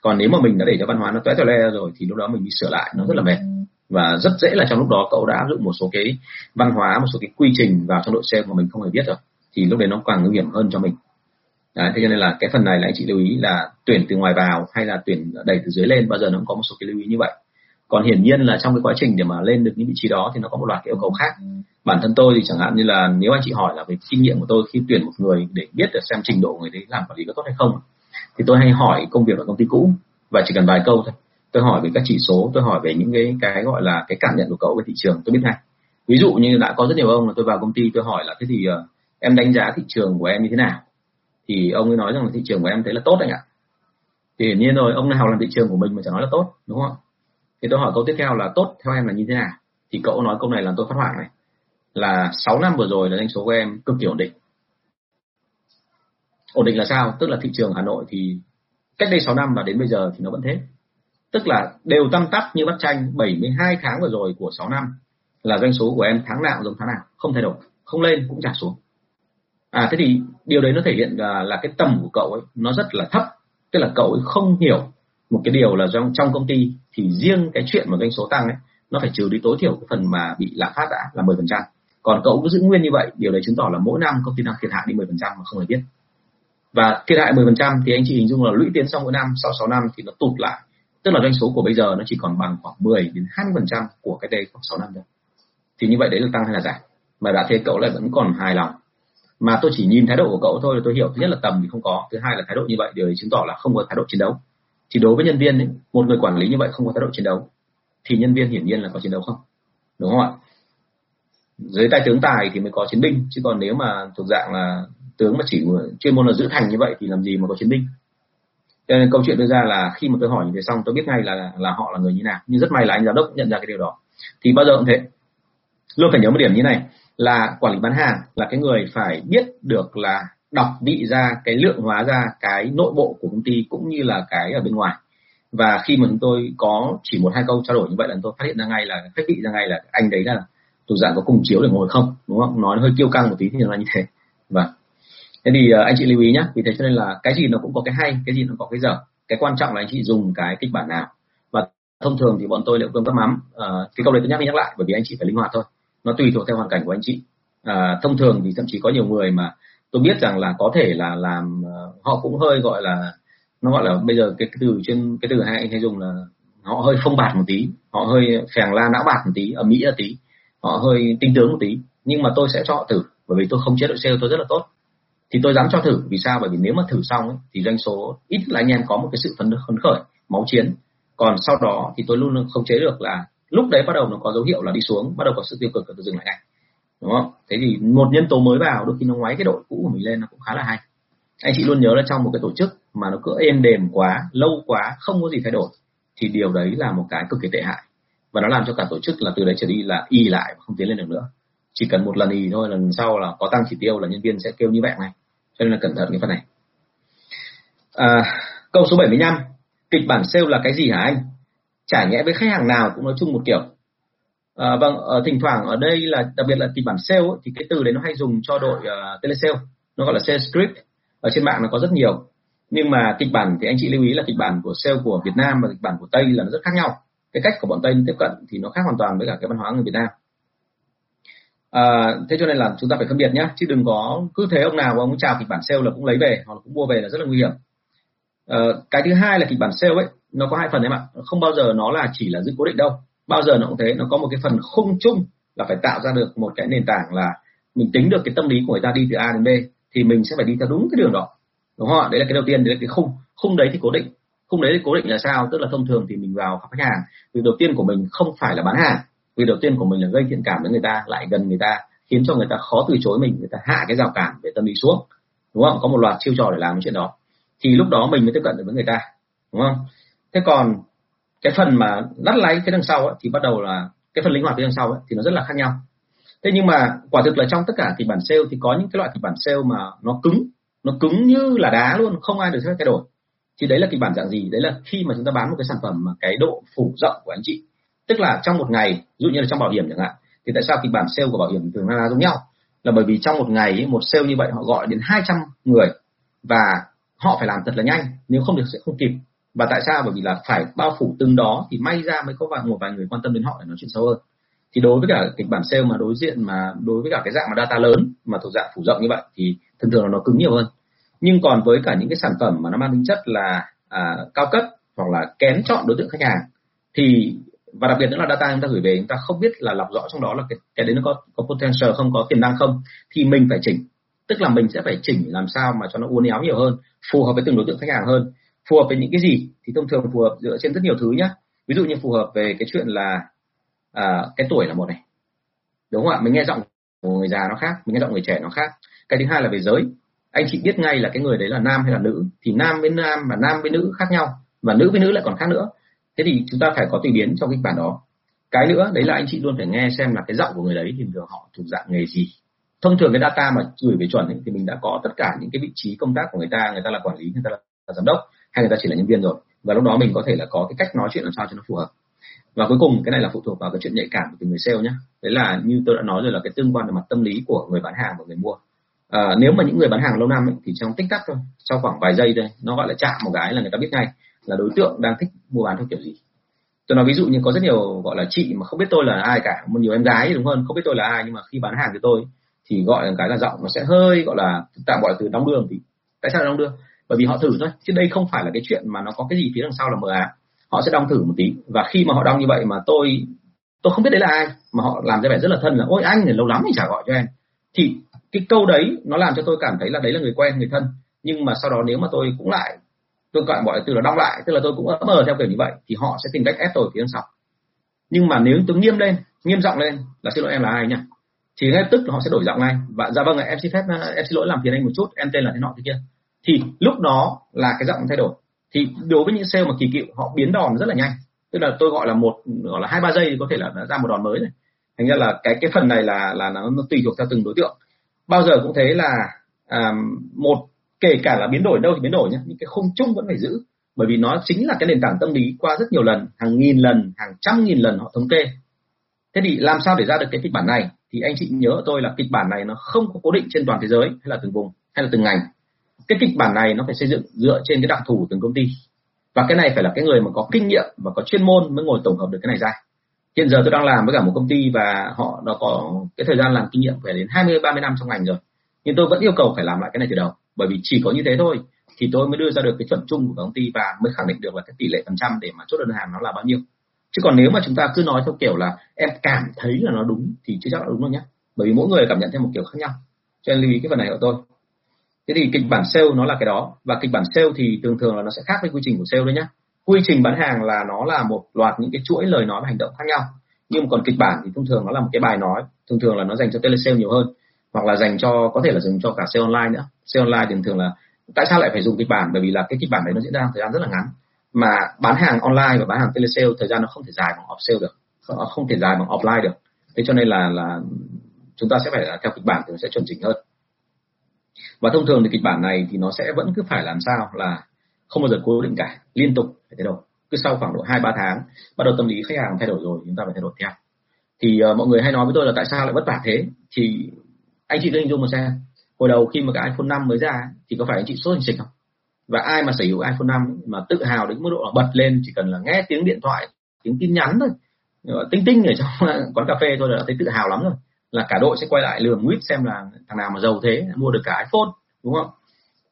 Còn nếu mà mình đã để cho văn hóa nó tóe toé le rồi thì lúc đó mình đi sửa lại nó rất là mệt. Và rất dễ là trong lúc đó cậu đã áp dụng một số cái văn hóa một số cái quy trình vào trong đội xe mà mình không hề biết rồi thì lúc đấy nó càng nguy hiểm hơn cho mình. Đấy, thế cho nên là cái phần này là anh chị lưu ý là tuyển từ ngoài vào hay là tuyển đẩy từ dưới lên bao giờ nó cũng có một số cái lưu ý như vậy còn hiển nhiên là trong cái quá trình để mà lên được những vị trí đó thì nó có một loạt cái yêu cầu khác. Bản thân tôi thì chẳng hạn như là nếu anh chị hỏi là về kinh nghiệm của tôi khi tuyển một người để biết được xem trình độ người đấy làm quản lý có tốt hay không thì tôi hay hỏi công việc ở công ty cũ và chỉ cần vài câu thôi. Tôi hỏi về các chỉ số tôi hỏi về những cái cái gọi là cái cảm nhận của cậu về thị trường tôi biết ngay. Ví dụ như đã có rất nhiều ông là tôi vào công ty tôi hỏi là thế thì uh, em đánh giá thị trường của em như thế nào? Thì ông ấy nói rằng là thị trường của em thấy là tốt anh ạ. Thì hiển nhiên rồi ông nào làm thị trường của mình mà chẳng nói là tốt đúng không thì tôi hỏi câu tiếp theo là tốt theo em là như thế nào? Thì cậu nói câu này làm tôi phát hoảng này. Là 6 năm vừa rồi là doanh số của em cực kỳ ổn định. Ổn định là sao? Tức là thị trường Hà Nội thì cách đây 6 năm và đến bây giờ thì nó vẫn thế. Tức là đều tăng tắp như bắt tranh 72 tháng vừa rồi của 6 năm là doanh số của em tháng nào giống tháng nào. Không thay đổi không lên cũng giảm xuống. À thế thì điều đấy nó thể hiện là, là cái tầm của cậu ấy nó rất là thấp. Tức là cậu ấy không hiểu một cái điều là trong trong công ty thì riêng cái chuyện mà doanh số tăng ấy, nó phải trừ đi tối thiểu cái phần mà bị lạm phát đã là 10% còn cậu cứ giữ nguyên như vậy, điều đấy chứng tỏ là mỗi năm công ty đang thiệt hại đi 10% mà không hề biết. Và thiệt hại 10% thì anh chị hình dung là lũy tiến sau mỗi năm, sau 6 năm thì nó tụt lại. Tức là doanh số của bây giờ nó chỉ còn bằng khoảng 10 đến 20% của cái đây khoảng 6 năm thôi. Thì như vậy đấy là tăng hay là giảm? Mà đã thế cậu lại vẫn còn hài lòng. Mà tôi chỉ nhìn thái độ của cậu thôi là tôi hiểu, thứ nhất là tầm thì không có, thứ hai là thái độ như vậy, điều đấy chứng tỏ là không có thái độ chiến đấu thì đối với nhân viên ấy, một người quản lý như vậy không có thái độ chiến đấu thì nhân viên hiển nhiên là có chiến đấu không? Đúng không ạ? Dưới tay tướng tài thì mới có chiến binh chứ còn nếu mà thuộc dạng là tướng mà chỉ chuyên môn là giữ thành như vậy thì làm gì mà có chiến binh? Cho nên câu chuyện đưa ra là khi mà tôi hỏi như thế xong tôi biết ngay là là họ là người như nào. Nhưng rất may là anh giám đốc nhận ra cái điều đó. Thì bao giờ cũng thế. Luôn phải nhớ một điểm như này là quản lý bán hàng là cái người phải biết được là đọc vị ra cái lượng hóa ra cái nội bộ của công ty cũng như là cái ở bên ngoài. Và khi mà chúng tôi có chỉ một hai câu trao đổi như vậy là tôi phát hiện ra ngay là phát vị ra ngay là anh đấy là thuộc dạng có cùng chiếu để ngồi không đúng không? Nói hơi kiêu căng một tí thì là như thế. Và thế thì ờ, anh chị lưu ý nhé vì thế cho nên là cái gì nó cũng có cái hay cái gì nó có cái dở. Cái quan trọng là anh chị dùng cái kịch bản nào. Và thông thường thì bọn tôi liệu cơm các mắm à, cái câu đấy tôi nhắc đi nhắc lại bởi vì anh chị phải linh hoạt thôi. Nó tùy thuộc theo hoàn cảnh của anh chị. À, thông thường thì thậm chí có nhiều người mà tôi biết rằng là có thể là làm ờ, họ cũng hơi gọi là nó gọi là bây giờ cái, cái từ trên cái từ hai anh hay dùng là họ hơi phong bạt một tí họ hơi phèn la não bạt một tí ở mỹ một tí họ hơi tinh tướng một tí. Nhưng mà tôi sẽ cho họ thử bởi vì tôi không chế độ sale tôi rất là tốt. Thì tôi dám cho thử vì sao? Bởi vì nếu mà thử xong ấy, thì doanh số ít là anh em có một cái sự phấn phấn khởi máu chiến. Còn sau đó thì tôi luôn không chế được là lúc đấy bắt đầu nó có dấu hiệu là đi xuống bắt đầu có sự tiêu cực tôi dừng lại ngay đúng không? Thế thì một nhân tố mới vào đôi khi nó ngoáy cái đội cũ của mình lên nó cũng khá là hay. Anh chị luôn nhớ là trong một cái tổ chức mà nó cứ êm đềm quá lâu quá không có gì thay đổi thì điều đấy là một cái cực kỳ tệ hại. Và nó làm cho cả tổ chức là từ đấy trở đi là y lại không tiến lên được nữa. Chỉ cần một lần y thôi lần sau là có tăng chỉ tiêu là nhân viên sẽ kêu như vậy này. Cho nên là cẩn thận cái phần này. À, câu số 75 kịch bản sale là cái gì hả anh? Chả nhẽ với khách hàng nào cũng nói chung một kiểu à, vâng ở thỉnh thoảng ở đây là đặc biệt là kịch bản sale ấy, thì cái từ đấy nó hay dùng cho đội uh, telesale nó gọi là sales script ở trên mạng nó có rất nhiều. Nhưng mà kịch bản thì anh chị lưu ý là kịch bản của sale của Việt Nam và kịch bản của Tây là nó rất khác nhau. Cái cách của bọn Tây tiếp cận thì nó khác hoàn toàn với cả cái văn hóa người Việt Nam. À, thế cho nên là chúng ta phải phân biệt nhé chứ đừng có cứ thế ông nào ông chào kịch bản sale là cũng lấy về hoặc là cũng mua về là rất là nguy hiểm. À, cái thứ hai là kịch bản sale ấy nó có hai phần em ạ. Không bao giờ nó là chỉ là giữ cố định đâu bao giờ nó cũng thế, nó có một cái phần khung chung là phải tạo ra được một cái nền tảng là mình tính được cái tâm lý của người ta đi từ A đến B thì mình sẽ phải đi theo đúng cái đường đó. Đúng không ạ? Đấy là cái đầu tiên, đấy là cái khung. Khung đấy thì cố định. Khung đấy thì cố định là sao? Tức là thông thường thì mình vào khách hàng, việc đầu tiên của mình không phải là bán hàng. Việc đầu tiên của mình là gây thiện cảm với người ta, lại gần người ta, khiến cho người ta khó từ chối mình, người ta hạ cái rào cản về tâm lý xuống. Đúng không? Có một loạt chiêu trò để làm cái chuyện đó. Thì lúc đó mình mới tiếp cận được với người ta. Đúng không? Thế còn cái phần mà đắt lấy phía đằng sau ấy, thì bắt đầu là cái phần linh hoạt phía đằng sau ấy, thì nó rất là khác nhau. Thế nhưng mà quả thực là trong tất cả kịch bản sale thì có những cái loại kịch bản sale mà nó cứng nó cứng như là đá luôn không ai được phép thay đổi. Thì đấy là kịch bản dạng gì? Đấy là khi mà chúng ta bán một cái sản phẩm mà cái độ phủ rộng của anh chị. Tức là trong một ngày ví dụ như là trong bảo hiểm chẳng hạn thì tại sao kịch bản sale của bảo hiểm thường là giống nhau? Là bởi vì trong một ngày một sale như vậy họ gọi đến 200 người và họ phải làm thật là nhanh nếu không được sẽ không kịp và tại sao? Bởi vì là phải bao phủ từng đó thì may ra mới có vài một vài người quan tâm đến họ để nói chuyện sâu hơn. Thì đối với cả kịch bản sale mà đối diện mà đối với cả cái dạng mà data lớn mà thuộc dạng phủ rộng như vậy thì thường thường là nó cứng nhiều hơn. Nhưng còn với cả những cái sản phẩm mà nó mang tính chất là à, cao cấp hoặc là kén chọn đối tượng khách hàng thì và đặc biệt nữa là data chúng ta gửi về chúng ta không biết là lọc rõ trong đó là cái, cái đấy nó có có potential không có tiềm năng không thì mình phải chỉnh. Tức là mình sẽ phải chỉnh làm sao mà cho nó uốn éo nhiều hơn phù hợp với từng đối tượng khách hàng hơn phù hợp với những cái gì thì thông thường phù hợp dựa trên rất nhiều thứ nhé ví dụ như phù hợp về cái chuyện là à, cái tuổi là một này. Đúng không ạ? Mình nghe giọng của người già nó khác mình nghe giọng người trẻ nó khác. Cái thứ hai là về giới. Anh chị biết ngay là cái người đấy là nam hay là nữ thì nam với nam và nam với nữ khác nhau và nữ với nữ lại còn khác nữa. Thế thì chúng ta phải có tùy biến trong kịch bản đó. Cái nữa đấy là anh chị luôn phải nghe xem là cái giọng của người đấy thì thường họ thuộc dạng nghề gì. Thông thường cái data mà gửi về chuẩn ấy, thì mình đã có tất cả những cái vị trí công tác của người ta người ta là quản lý người ta là giám đốc hay người ta chỉ là nhân viên rồi. Và lúc đó mình có thể là có cái cách nói chuyện làm sao cho nó phù hợp. Và cuối cùng cái này là phụ thuộc vào cái chuyện nhạy cảm của người sale nhé đấy là như tôi đã nói rồi là cái tương quan về mặt tâm lý của người bán hàng và người mua. À, nếu mà những người bán hàng lâu năm ấy, thì trong tích tắc thôi sau khoảng vài giây thôi nó gọi là chạm một cái là người ta biết ngay là đối tượng đang thích mua bán theo kiểu gì. Tôi nói ví dụ như có rất nhiều gọi là chị mà không biết tôi là ai cả một nhiều em gái đúng hơn không biết tôi là ai nhưng mà khi bán hàng với tôi thì gọi là cái là giọng nó sẽ hơi gọi là tạm gọi từ đóng đường thì tại sao đóng đường bởi vì họ thử thôi, chứ đây không phải là cái chuyện mà nó có cái gì phía đằng sau là mờ ám họ sẽ đong thử một tí. Và khi mà họ đong như vậy mà tôi tôi không biết đấy là ai, mà họ làm ra vẻ rất là thân là, ôi, anh thì lâu lắm thì chả gọi cho em. Thì cái câu đấy nó làm cho tôi cảm thấy là đấy là người quen, người thân. Nhưng mà sau đó nếu mà tôi cũng lại, tôi gọi mọi từ là đong lại, tức là tôi cũng ấm mờ theo kiểu như vậy, thì họ sẽ tìm cách ép tôi phía sau. Nhưng mà nếu tôi nghiêm lên, nghiêm giọng lên là xin lỗi em là ai nhỉ? Thì ngay tức họ sẽ đổi giọng ngay. Và dạ vâng em xin phép ờ, em xin lỗi làm phiền anh một chút, em tên là thế nọ thế kia thì lúc đó là cái giọng thay đổi. Thì đối với những sale mà kỳ cựu họ biến đòn rất là nhanh. Tức là tôi gọi là một gọi là hai ba giây thì có thể là ra một đòn mới này. Thành ra là cái cái phần này là là nó, nó tùy thuộc theo từng đối tượng. Bao giờ cũng thế là à, một kể cả là biến đổi đâu thì biến đổi nhé những cái khung chung vẫn phải giữ. Bởi vì nó chính là cái nền tảng tâm lý qua rất nhiều lần hàng nghìn lần hàng trăm nghìn lần họ thống kê. Thế thì làm sao để ra được cái kịch bản này? Thì anh chị nhớ tôi là kịch bản này nó không có cố định trên toàn thế giới hay là từng vùng hay là từng ngành cái kịch bản này nó phải xây dựng dựa trên cái đặc thù của từng công ty. Và cái này phải là cái người mà có kinh nghiệm và có chuyên môn mới ngồi tổng hợp được cái này ra. Hiện giờ tôi đang làm với cả một công ty và họ nó có cái thời gian làm kinh nghiệm phải đến 20 30 năm trong ngành rồi. Nhưng tôi vẫn yêu cầu phải làm lại cái này từ đầu. Bởi vì chỉ có như thế thôi thì tôi mới đưa ra được cái chuẩn chung của công ty và mới khẳng định được là cái tỷ lệ phần trăm để mà chốt đơn hàng nó là bao nhiêu. Chứ còn nếu mà chúng ta cứ nói theo kiểu là em cảm thấy là nó đúng thì chưa chắc là đúng đâu nhé bởi vì mỗi người cảm nhận theo một kiểu khác nhau. Cho nên lưu ý cái phần này của tôi thế thì kịch bản sale nó là cái đó. Và kịch bản sale thì thường thường là nó sẽ khác với quy trình của sale đấy nhá. Quy trình bán hàng là nó là một loạt những cái chuỗi lời nói và hành động khác nhau. Nhưng còn kịch bản thì thông thường nó là một cái bài nói. Thường thường là nó dành cho telesale nhiều hơn. Hoặc là dành cho, có thể là dùng cho cả sale online nữa. Sale online thì thường là tại sao lại phải dùng kịch bản? Bởi vì là cái kịch bản đấy nó diễn ra thời gian rất là ngắn. Mà bán hàng online và bán hàng telesale thời gian nó không thể dài bằng off sale được. Không thể dài bằng offline được. Thế cho nên là là chúng ta sẽ phải, theo kịch bản thì nó sẽ chuẩn chỉnh hơn và thông thường thì kịch bản này thì nó sẽ vẫn cứ phải làm sao là không bao giờ cố định cả liên tục phải thay đổi. Cứ sau khoảng độ hai ba tháng bắt đầu tâm lý khách hàng thay đổi rồi chúng ta phải thay đổi theo. Thì uh, mọi người hay nói với tôi là tại sao lại vất vả thế? Thì anh chị cứ hình dung một xem. Hồi đầu khi mà cái iPhone 5 mới ra thì có phải anh chị sốt hình xịt không? Và ai mà sở hữu iPhone 5 mà tự hào đến mức độ là bật lên chỉ cần là nghe tiếng điện thoại tiếng tin nhắn thôi tinh tinh ở trong quán cà phê thôi là thấy tự hào lắm rồi là cả đội sẽ quay lại lườm nguyết xem là thằng nào mà giàu thế mua được cả iPhone đúng không?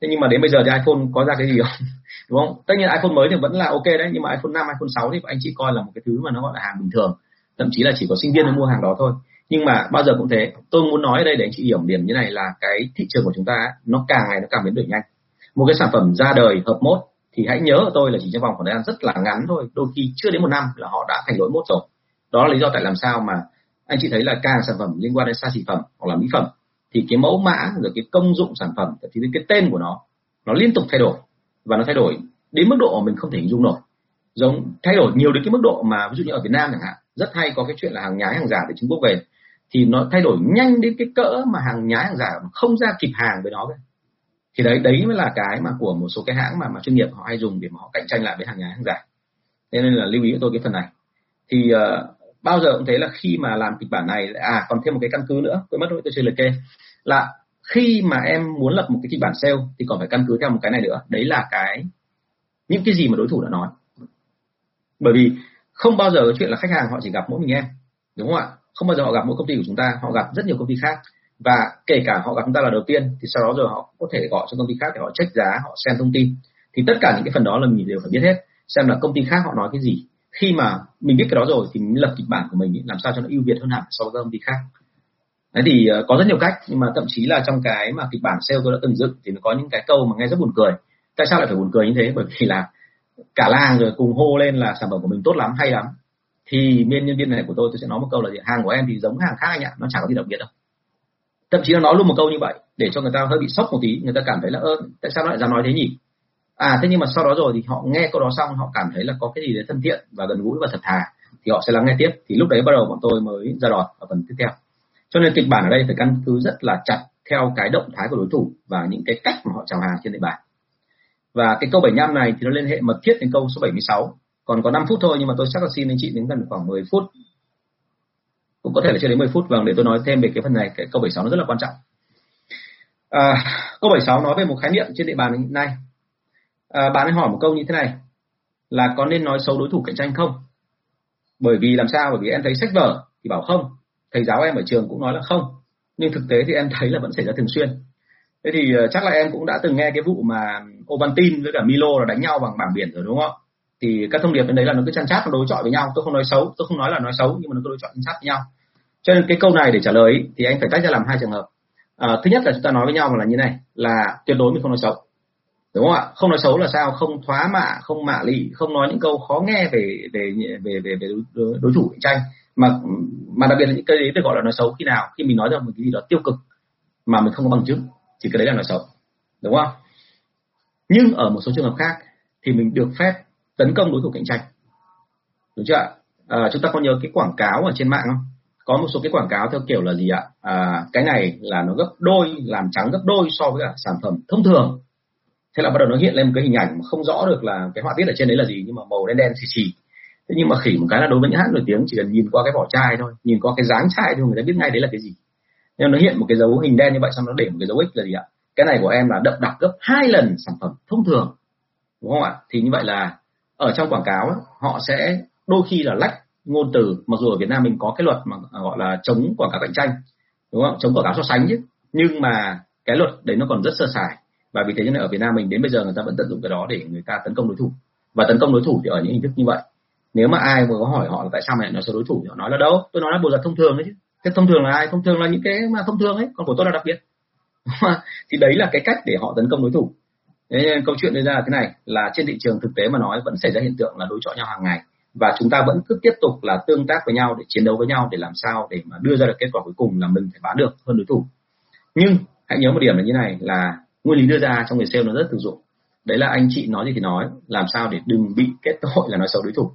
Thế nhưng mà đến bây giờ thì iPhone có ra cái gì không? Đúng không? Tất nhiên iPhone mới thì vẫn là ok đấy nhưng mà iPhone 5, iPhone 6 thì anh chị coi là một cái thứ mà nó gọi là hàng bình thường. Thậm chí là chỉ có sinh viên mới mua hàng đó thôi. Nhưng mà bao giờ cũng thế tôi muốn nói ở đây để anh chị hiểu điểm như này là cái thị trường của chúng ta nó càng ngày nó càng biến đổi nhanh. Một cái sản phẩm ra đời hợp mốt thì hãy nhớ ở tôi là chỉ trong vòng khoảng thời gian rất là ngắn thôi đôi khi chưa đến một năm là họ đã thành lỗi mốt rồi. Đó là lý do tại làm sao mà anh chị thấy là càng sản phẩm liên quan đến xa xỉ phẩm hoặc là mỹ phẩm thì cái mẫu mã rồi cái công dụng sản phẩm thì cái tên của nó nó liên tục thay đổi và nó thay đổi đến mức độ mà mình không thể hình dung nổi. Giống thay đổi nhiều đến cái mức độ mà ví dụ như ở Việt Nam chẳng hạn rất hay có cái chuyện là hàng nhái hàng giả từ Trung Quốc về thì nó thay đổi nhanh đến cái cỡ mà hàng nhái hàng giả không ra kịp hàng với nó vậy thì đấy đấy mới là cái mà của một số cái hãng mà mà chuyên nghiệp họ hay dùng để mà họ cạnh tranh lại với hàng nhái hàng giả. Thế nên là lưu ý với tôi cái phần này. Thì uh, bao giờ cũng thấy là khi mà làm kịch bản này à còn thêm một cái căn cứ nữa tôi mất rồi, tôi chưa liệt kê, là khi mà em muốn lập một cái kịch bản sale thì còn phải căn cứ theo một cái này nữa, đấy là cái, những cái gì mà đối thủ đã nói. Bởi vì không bao giờ cái chuyện là khách hàng họ chỉ gặp mỗi mình em, đúng không ạ? Không bao giờ họ gặp mỗi công ty của chúng ta, họ gặp rất nhiều công ty khác. Và kể cả họ gặp chúng ta là đầu tiên, thì sau đó rồi họ có thể gọi cho công ty khác để họ check giá, họ xem thông tin. Thì tất cả những cái phần đó là mình đều phải biết hết, xem là công ty khác họ nói cái gì khi mà mình biết cái đó rồi thì mình lập kịch bản của mình làm sao cho nó ưu việt hơn hẳn so với các công ty khác. Đấy thì ờ, có rất nhiều cách, nhưng mà thậm chí là trong cái mà kịch bản sale tôi đã từng dựng thì nó có những cái câu mà nghe rất buồn cười. Tại sao lại phải buồn cười như thế? Bởi vì là cả làng rồi cùng hô lên là sản phẩm của mình tốt lắm, hay lắm. Thì bên nhân viên này của tôi tôi sẽ nói một câu là gì? hàng của em thì giống hàng khác anh ạ, nó chẳng có gì đặc biệt đâu. Thậm chí nó nói luôn một câu như vậy để cho người ta hơi bị sốc một tí, người ta cảm thấy là, ơ, tại sao nó lại dám nói thế nhỉ? À thế nhưng mà sau đó rồi thì họ nghe câu đó xong họ cảm thấy là có cái gì đấy thân thiện và gần gũi và thật thà thì họ sẽ lắng nghe tiếp. Thì lúc đấy bắt đầu bọn tôi mới ra đòn ở phần tiếp theo. Cho nên kịch bản ở đây phải căn cứ rất là chặt theo cái động thái của đối thủ và những cái cách mà họ chào hàng trên địa bàn. Và cái câu 75 này thì nó liên hệ mật thiết đến câu số 76 còn có 5 phút thôi nhưng mà tôi chắc là xin anh chị đến gần khoảng 10 phút. Cũng có thể là chưa đến 10 phút. Vâng để tôi nói thêm về cái phần này cái câu 76 nó rất là quan trọng. À, câu 76 nói về một khái niệm trên địa bàn hiện nay à, bạn ấy hỏi một câu như thế này là có nên nói xấu đối thủ cạnh tranh không? Bởi vì làm sao? Bởi vì em thấy sách vở thì bảo không thầy giáo em ở trường cũng nói là không nhưng thực tế thì em thấy là vẫn xảy ra thường xuyên. Thế thì ờ, chắc là em cũng đã từng nghe cái vụ mà Ovaltine với cả Milo là đánh nhau bằng bảng biển rồi đúng không thì các thông điệp bên đấy là nó cứ chăn chát nó đối chọi với nhau. Tôi không nói xấu tôi không nói là nói xấu nhưng mà nó cứ đối chọi chăn chát với nhau. Cho nên cái câu này để trả lời thì anh phải tách ra làm hai trường hợp. À, thứ nhất là chúng ta nói với nhau là như này là tuyệt đối mình không nói xấu đúng không ạ? Không nói xấu là sao? Không thoá mạ không mạ lị không nói những câu khó nghe về về về về, về đối, đối thủ cạnh tranh. Mà mà đặc biệt là những cái đấy được gọi là nói xấu khi nào? Khi mình nói ra một cái gì đó tiêu cực mà mình không có bằng chứng thì cái đấy là nói xấu. Đúng không? Nhưng ở một số trường hợp khác thì mình được phép tấn công đối thủ cạnh tranh. Đúng chưa ạ? À, chúng ta có nhớ cái quảng cáo ở trên mạng không? Có một số cái quảng cáo theo kiểu là gì ạ? À, cái này là nó gấp đôi làm trắng gấp đôi so với cả sản phẩm thông thường thế là bắt đầu nó hiện lên một cái hình ảnh mà không rõ được là cái họa tiết ở trên đấy là gì, nhưng mà màu đen đen xì xì. Thế nhưng mà khỉ một cái là đối với những hát nổi tiếng chỉ cần nhìn qua cái vỏ chai thôi, nhìn qua cái dáng chai thôi người ta biết ngay đấy là cái gì. Nên nó hiện một cái dấu hình đen như vậy xong nó để một cái dấu ích là gì ạ? Cái này của em là đậm đặc gấp hai lần sản phẩm thông thường, đúng không ạ? Thì như vậy là ở trong quảng cáo họ sẽ đôi khi là lách ngôn từ, mặc dù ở Việt Nam mình có cái luật mà à, gọi là chống quảng cáo cạnh tranh, đúng không? Chống quảng cáo so sánh chứ. Nhưng mà cái luật đấy nó còn rất sơ sài và vì thế nên ở Việt Nam mình đến bây giờ người ta vẫn tận dụng cái đó để người ta tấn công đối thủ. Và tấn công đối thủ thì ở những hình thức như vậy. Nếu mà ai mà có hỏi họ là tại sao mày nói xấu đối thủ thì họ nói là đâu? Tôi nói là bộ giật thông thường đấy chứ. Thế thông thường là ai? Thông thường là những cái mà thông thường ấy còn của tôi là đặc biệt. Thì đấy là cái cách để họ tấn công đối thủ. Thế nên câu chuyện đưa ra là thế này, là trên thị trường thực tế mà nói vẫn xảy ra hiện tượng là đối chọi nhau hàng ngày. Và chúng ta vẫn cứ tiếp tục là tương tác với nhau để chiến đấu với nhau để làm sao để mà đưa ra được kết quả cuối cùng là mình phải bán được hơn đối thủ. Nhưng hãy nhớ một điểm là như này là nguyên lý đưa ra trong người sale nó rất thực dụng. Đấy là anh chị nói gì thì nói, làm sao để đừng bị kết tội là nói xấu đối thủ.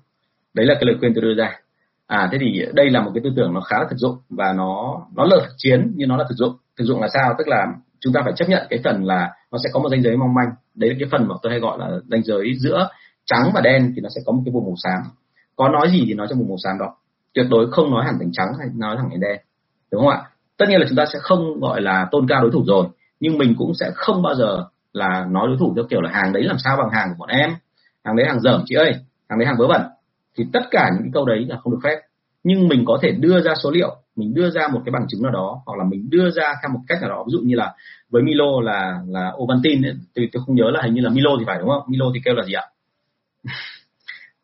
Đấy là cái lời khuyên tôi đưa ra. À thế thì đây là một cái tư tưởng nó khá là thực dụng và nó nó là thực chiến nhưng nó là thực dụng. Thực dụng là sao? Tức là chúng ta phải chấp nhận cái phần là nó sẽ có một ranh giới mong manh. Đấy là cái phần mà tôi hay gọi là ranh giới giữa trắng và đen thì nó sẽ có một cái vùng màu xám. Có nói gì thì nói trong vùng màu xám đó. Tuyệt đối không nói hẳn thành trắng hay nói thẳng thành đen. Đúng không ạ? Tất nhiên là chúng ta sẽ không gọi là tôn cao đối thủ rồi nhưng mình cũng sẽ không bao giờ là nói đối thủ theo kiểu là hàng đấy làm sao bằng hàng của bọn em. Hàng đấy hàng dởm chị ơi. Hàng đấy hàng vớ vẩn. Thì tất cả những câu đấy là không được phép. Nhưng mình có thể đưa ra số liệu mình đưa ra một cái bằng chứng nào đó hoặc là mình đưa ra theo một cách nào đó. Ví dụ như là với Milo là là Ovaltine tôi tôi không nhớ là hình như là Milo thì phải đúng không? Milo thì kêu là gì ạ?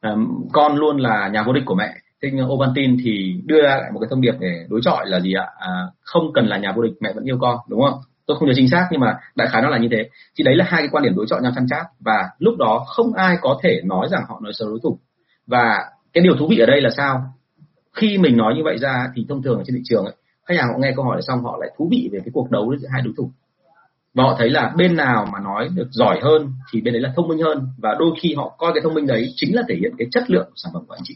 Con luôn là nhà vô địch của mẹ. Marketing Ovaltine thì đưa ra lại một cái thông điệp để đối chọi là gì ạ? À, không cần là nhà vô địch mẹ vẫn yêu con đúng không? Tôi không nhớ chính xác nhưng mà đại khái nó là như thế. Thì đấy là hai cái quan điểm đối chọi nhau chăn chát và lúc đó không ai có thể nói rằng họ nói xấu đối thủ. Và cái điều thú vị ở đây là sao? Khi mình nói như vậy ra thì thông thường ở trên thị trường ấy, khách hàng họ nghe câu hỏi xong họ lại thú vị về cái cuộc đấu giữa hai đối thủ. Và họ thấy là bên nào mà nói được giỏi hơn thì bên đấy là thông minh hơn và đôi khi họ coi cái thông minh đấy chính là thể hiện cái chất lượng của sản phẩm của anh chị.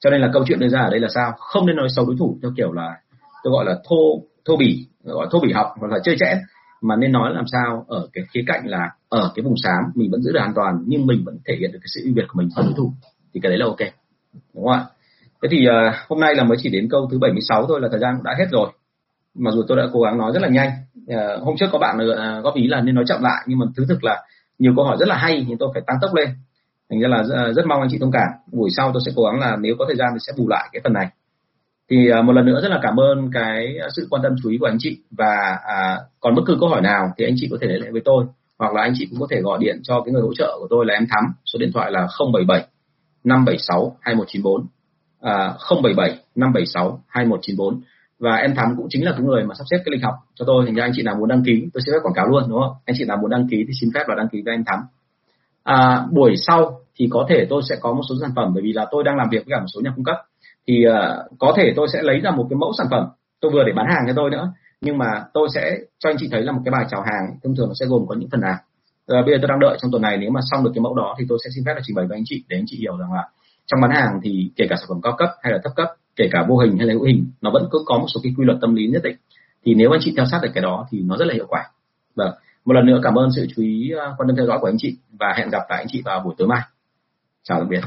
Cho nên là câu chuyện đưa ra ở đây là sao? Không nên nói xấu đối thủ theo kiểu là tôi gọi là thô thô bỉ gọi thô bỉ học hoặc là chơi chẽ, mà nên nói làm sao ở cái khía cạnh là ở cái vùng xám mình vẫn giữ được an toàn nhưng mình vẫn thể hiện được cái sự ưu việt của mình hơn đối thủ thì cái đấy là ok đúng không ạ? Thế thì uh, hôm nay là mới chỉ đến câu thứ 76 thôi là thời gian cũng đã hết rồi. Mặc dù tôi đã cố gắng nói rất là nhanh. Uh, hôm trước có bạn uh, góp ý là nên nói chậm lại nhưng mà thứ thực là nhiều câu hỏi rất là hay nhưng tôi phải tăng tốc lên. Thành ra là rất, rất mong anh chị thông cảm. Buổi sau tôi sẽ cố gắng là nếu có thời gian thì sẽ bù lại cái phần này thì à, một lần nữa rất là cảm ơn cái sự quan tâm chú ý của anh chị và à, còn bất cứ câu hỏi nào thì anh chị có thể liên hệ với tôi hoặc là anh chị cũng có thể gọi điện cho cái người hỗ trợ của tôi là em Thắm số điện thoại là 077 576 2194 à, 077 576 2194 và em Thắm cũng chính là cái người mà sắp xếp cái lịch học cho tôi thành ra anh chị nào muốn đăng ký tôi sẽ phép quảng cáo luôn đúng không? Anh chị nào muốn đăng ký thì xin phép và đăng ký với em Thắm. À, buổi sau thì có thể tôi sẽ có một số sản phẩm bởi vì là tôi đang làm việc với cả một số nhà cung cấp thì uh, có thể tôi sẽ lấy ra một cái mẫu sản phẩm. Tôi vừa để bán hàng cho tôi nữa. Nhưng mà tôi sẽ cho anh chị thấy là một cái bài chào hàng thông thường nó sẽ gồm có những phần nào. À, bây giờ tôi đang đợi trong tuần này nếu mà xong được cái mẫu đó thì tôi sẽ xin phép là trình bày với anh chị để anh chị hiểu rằng là trong bán hàng thì kể cả sản phẩm cao cấp hay là thấp cấp kể cả vô hình hay là hữu hình nó vẫn cứ có một số cái quy luật tâm lý nhất định. Thì nếu anh chị theo sát được cái đó thì nó rất là hiệu quả. Vâng. Một lần nữa cảm ơn sự chú ý ờ, quan tâm theo dõi của anh chị và hẹn gặp lại anh chị vào buổi tối mai. Chào tạm biệt.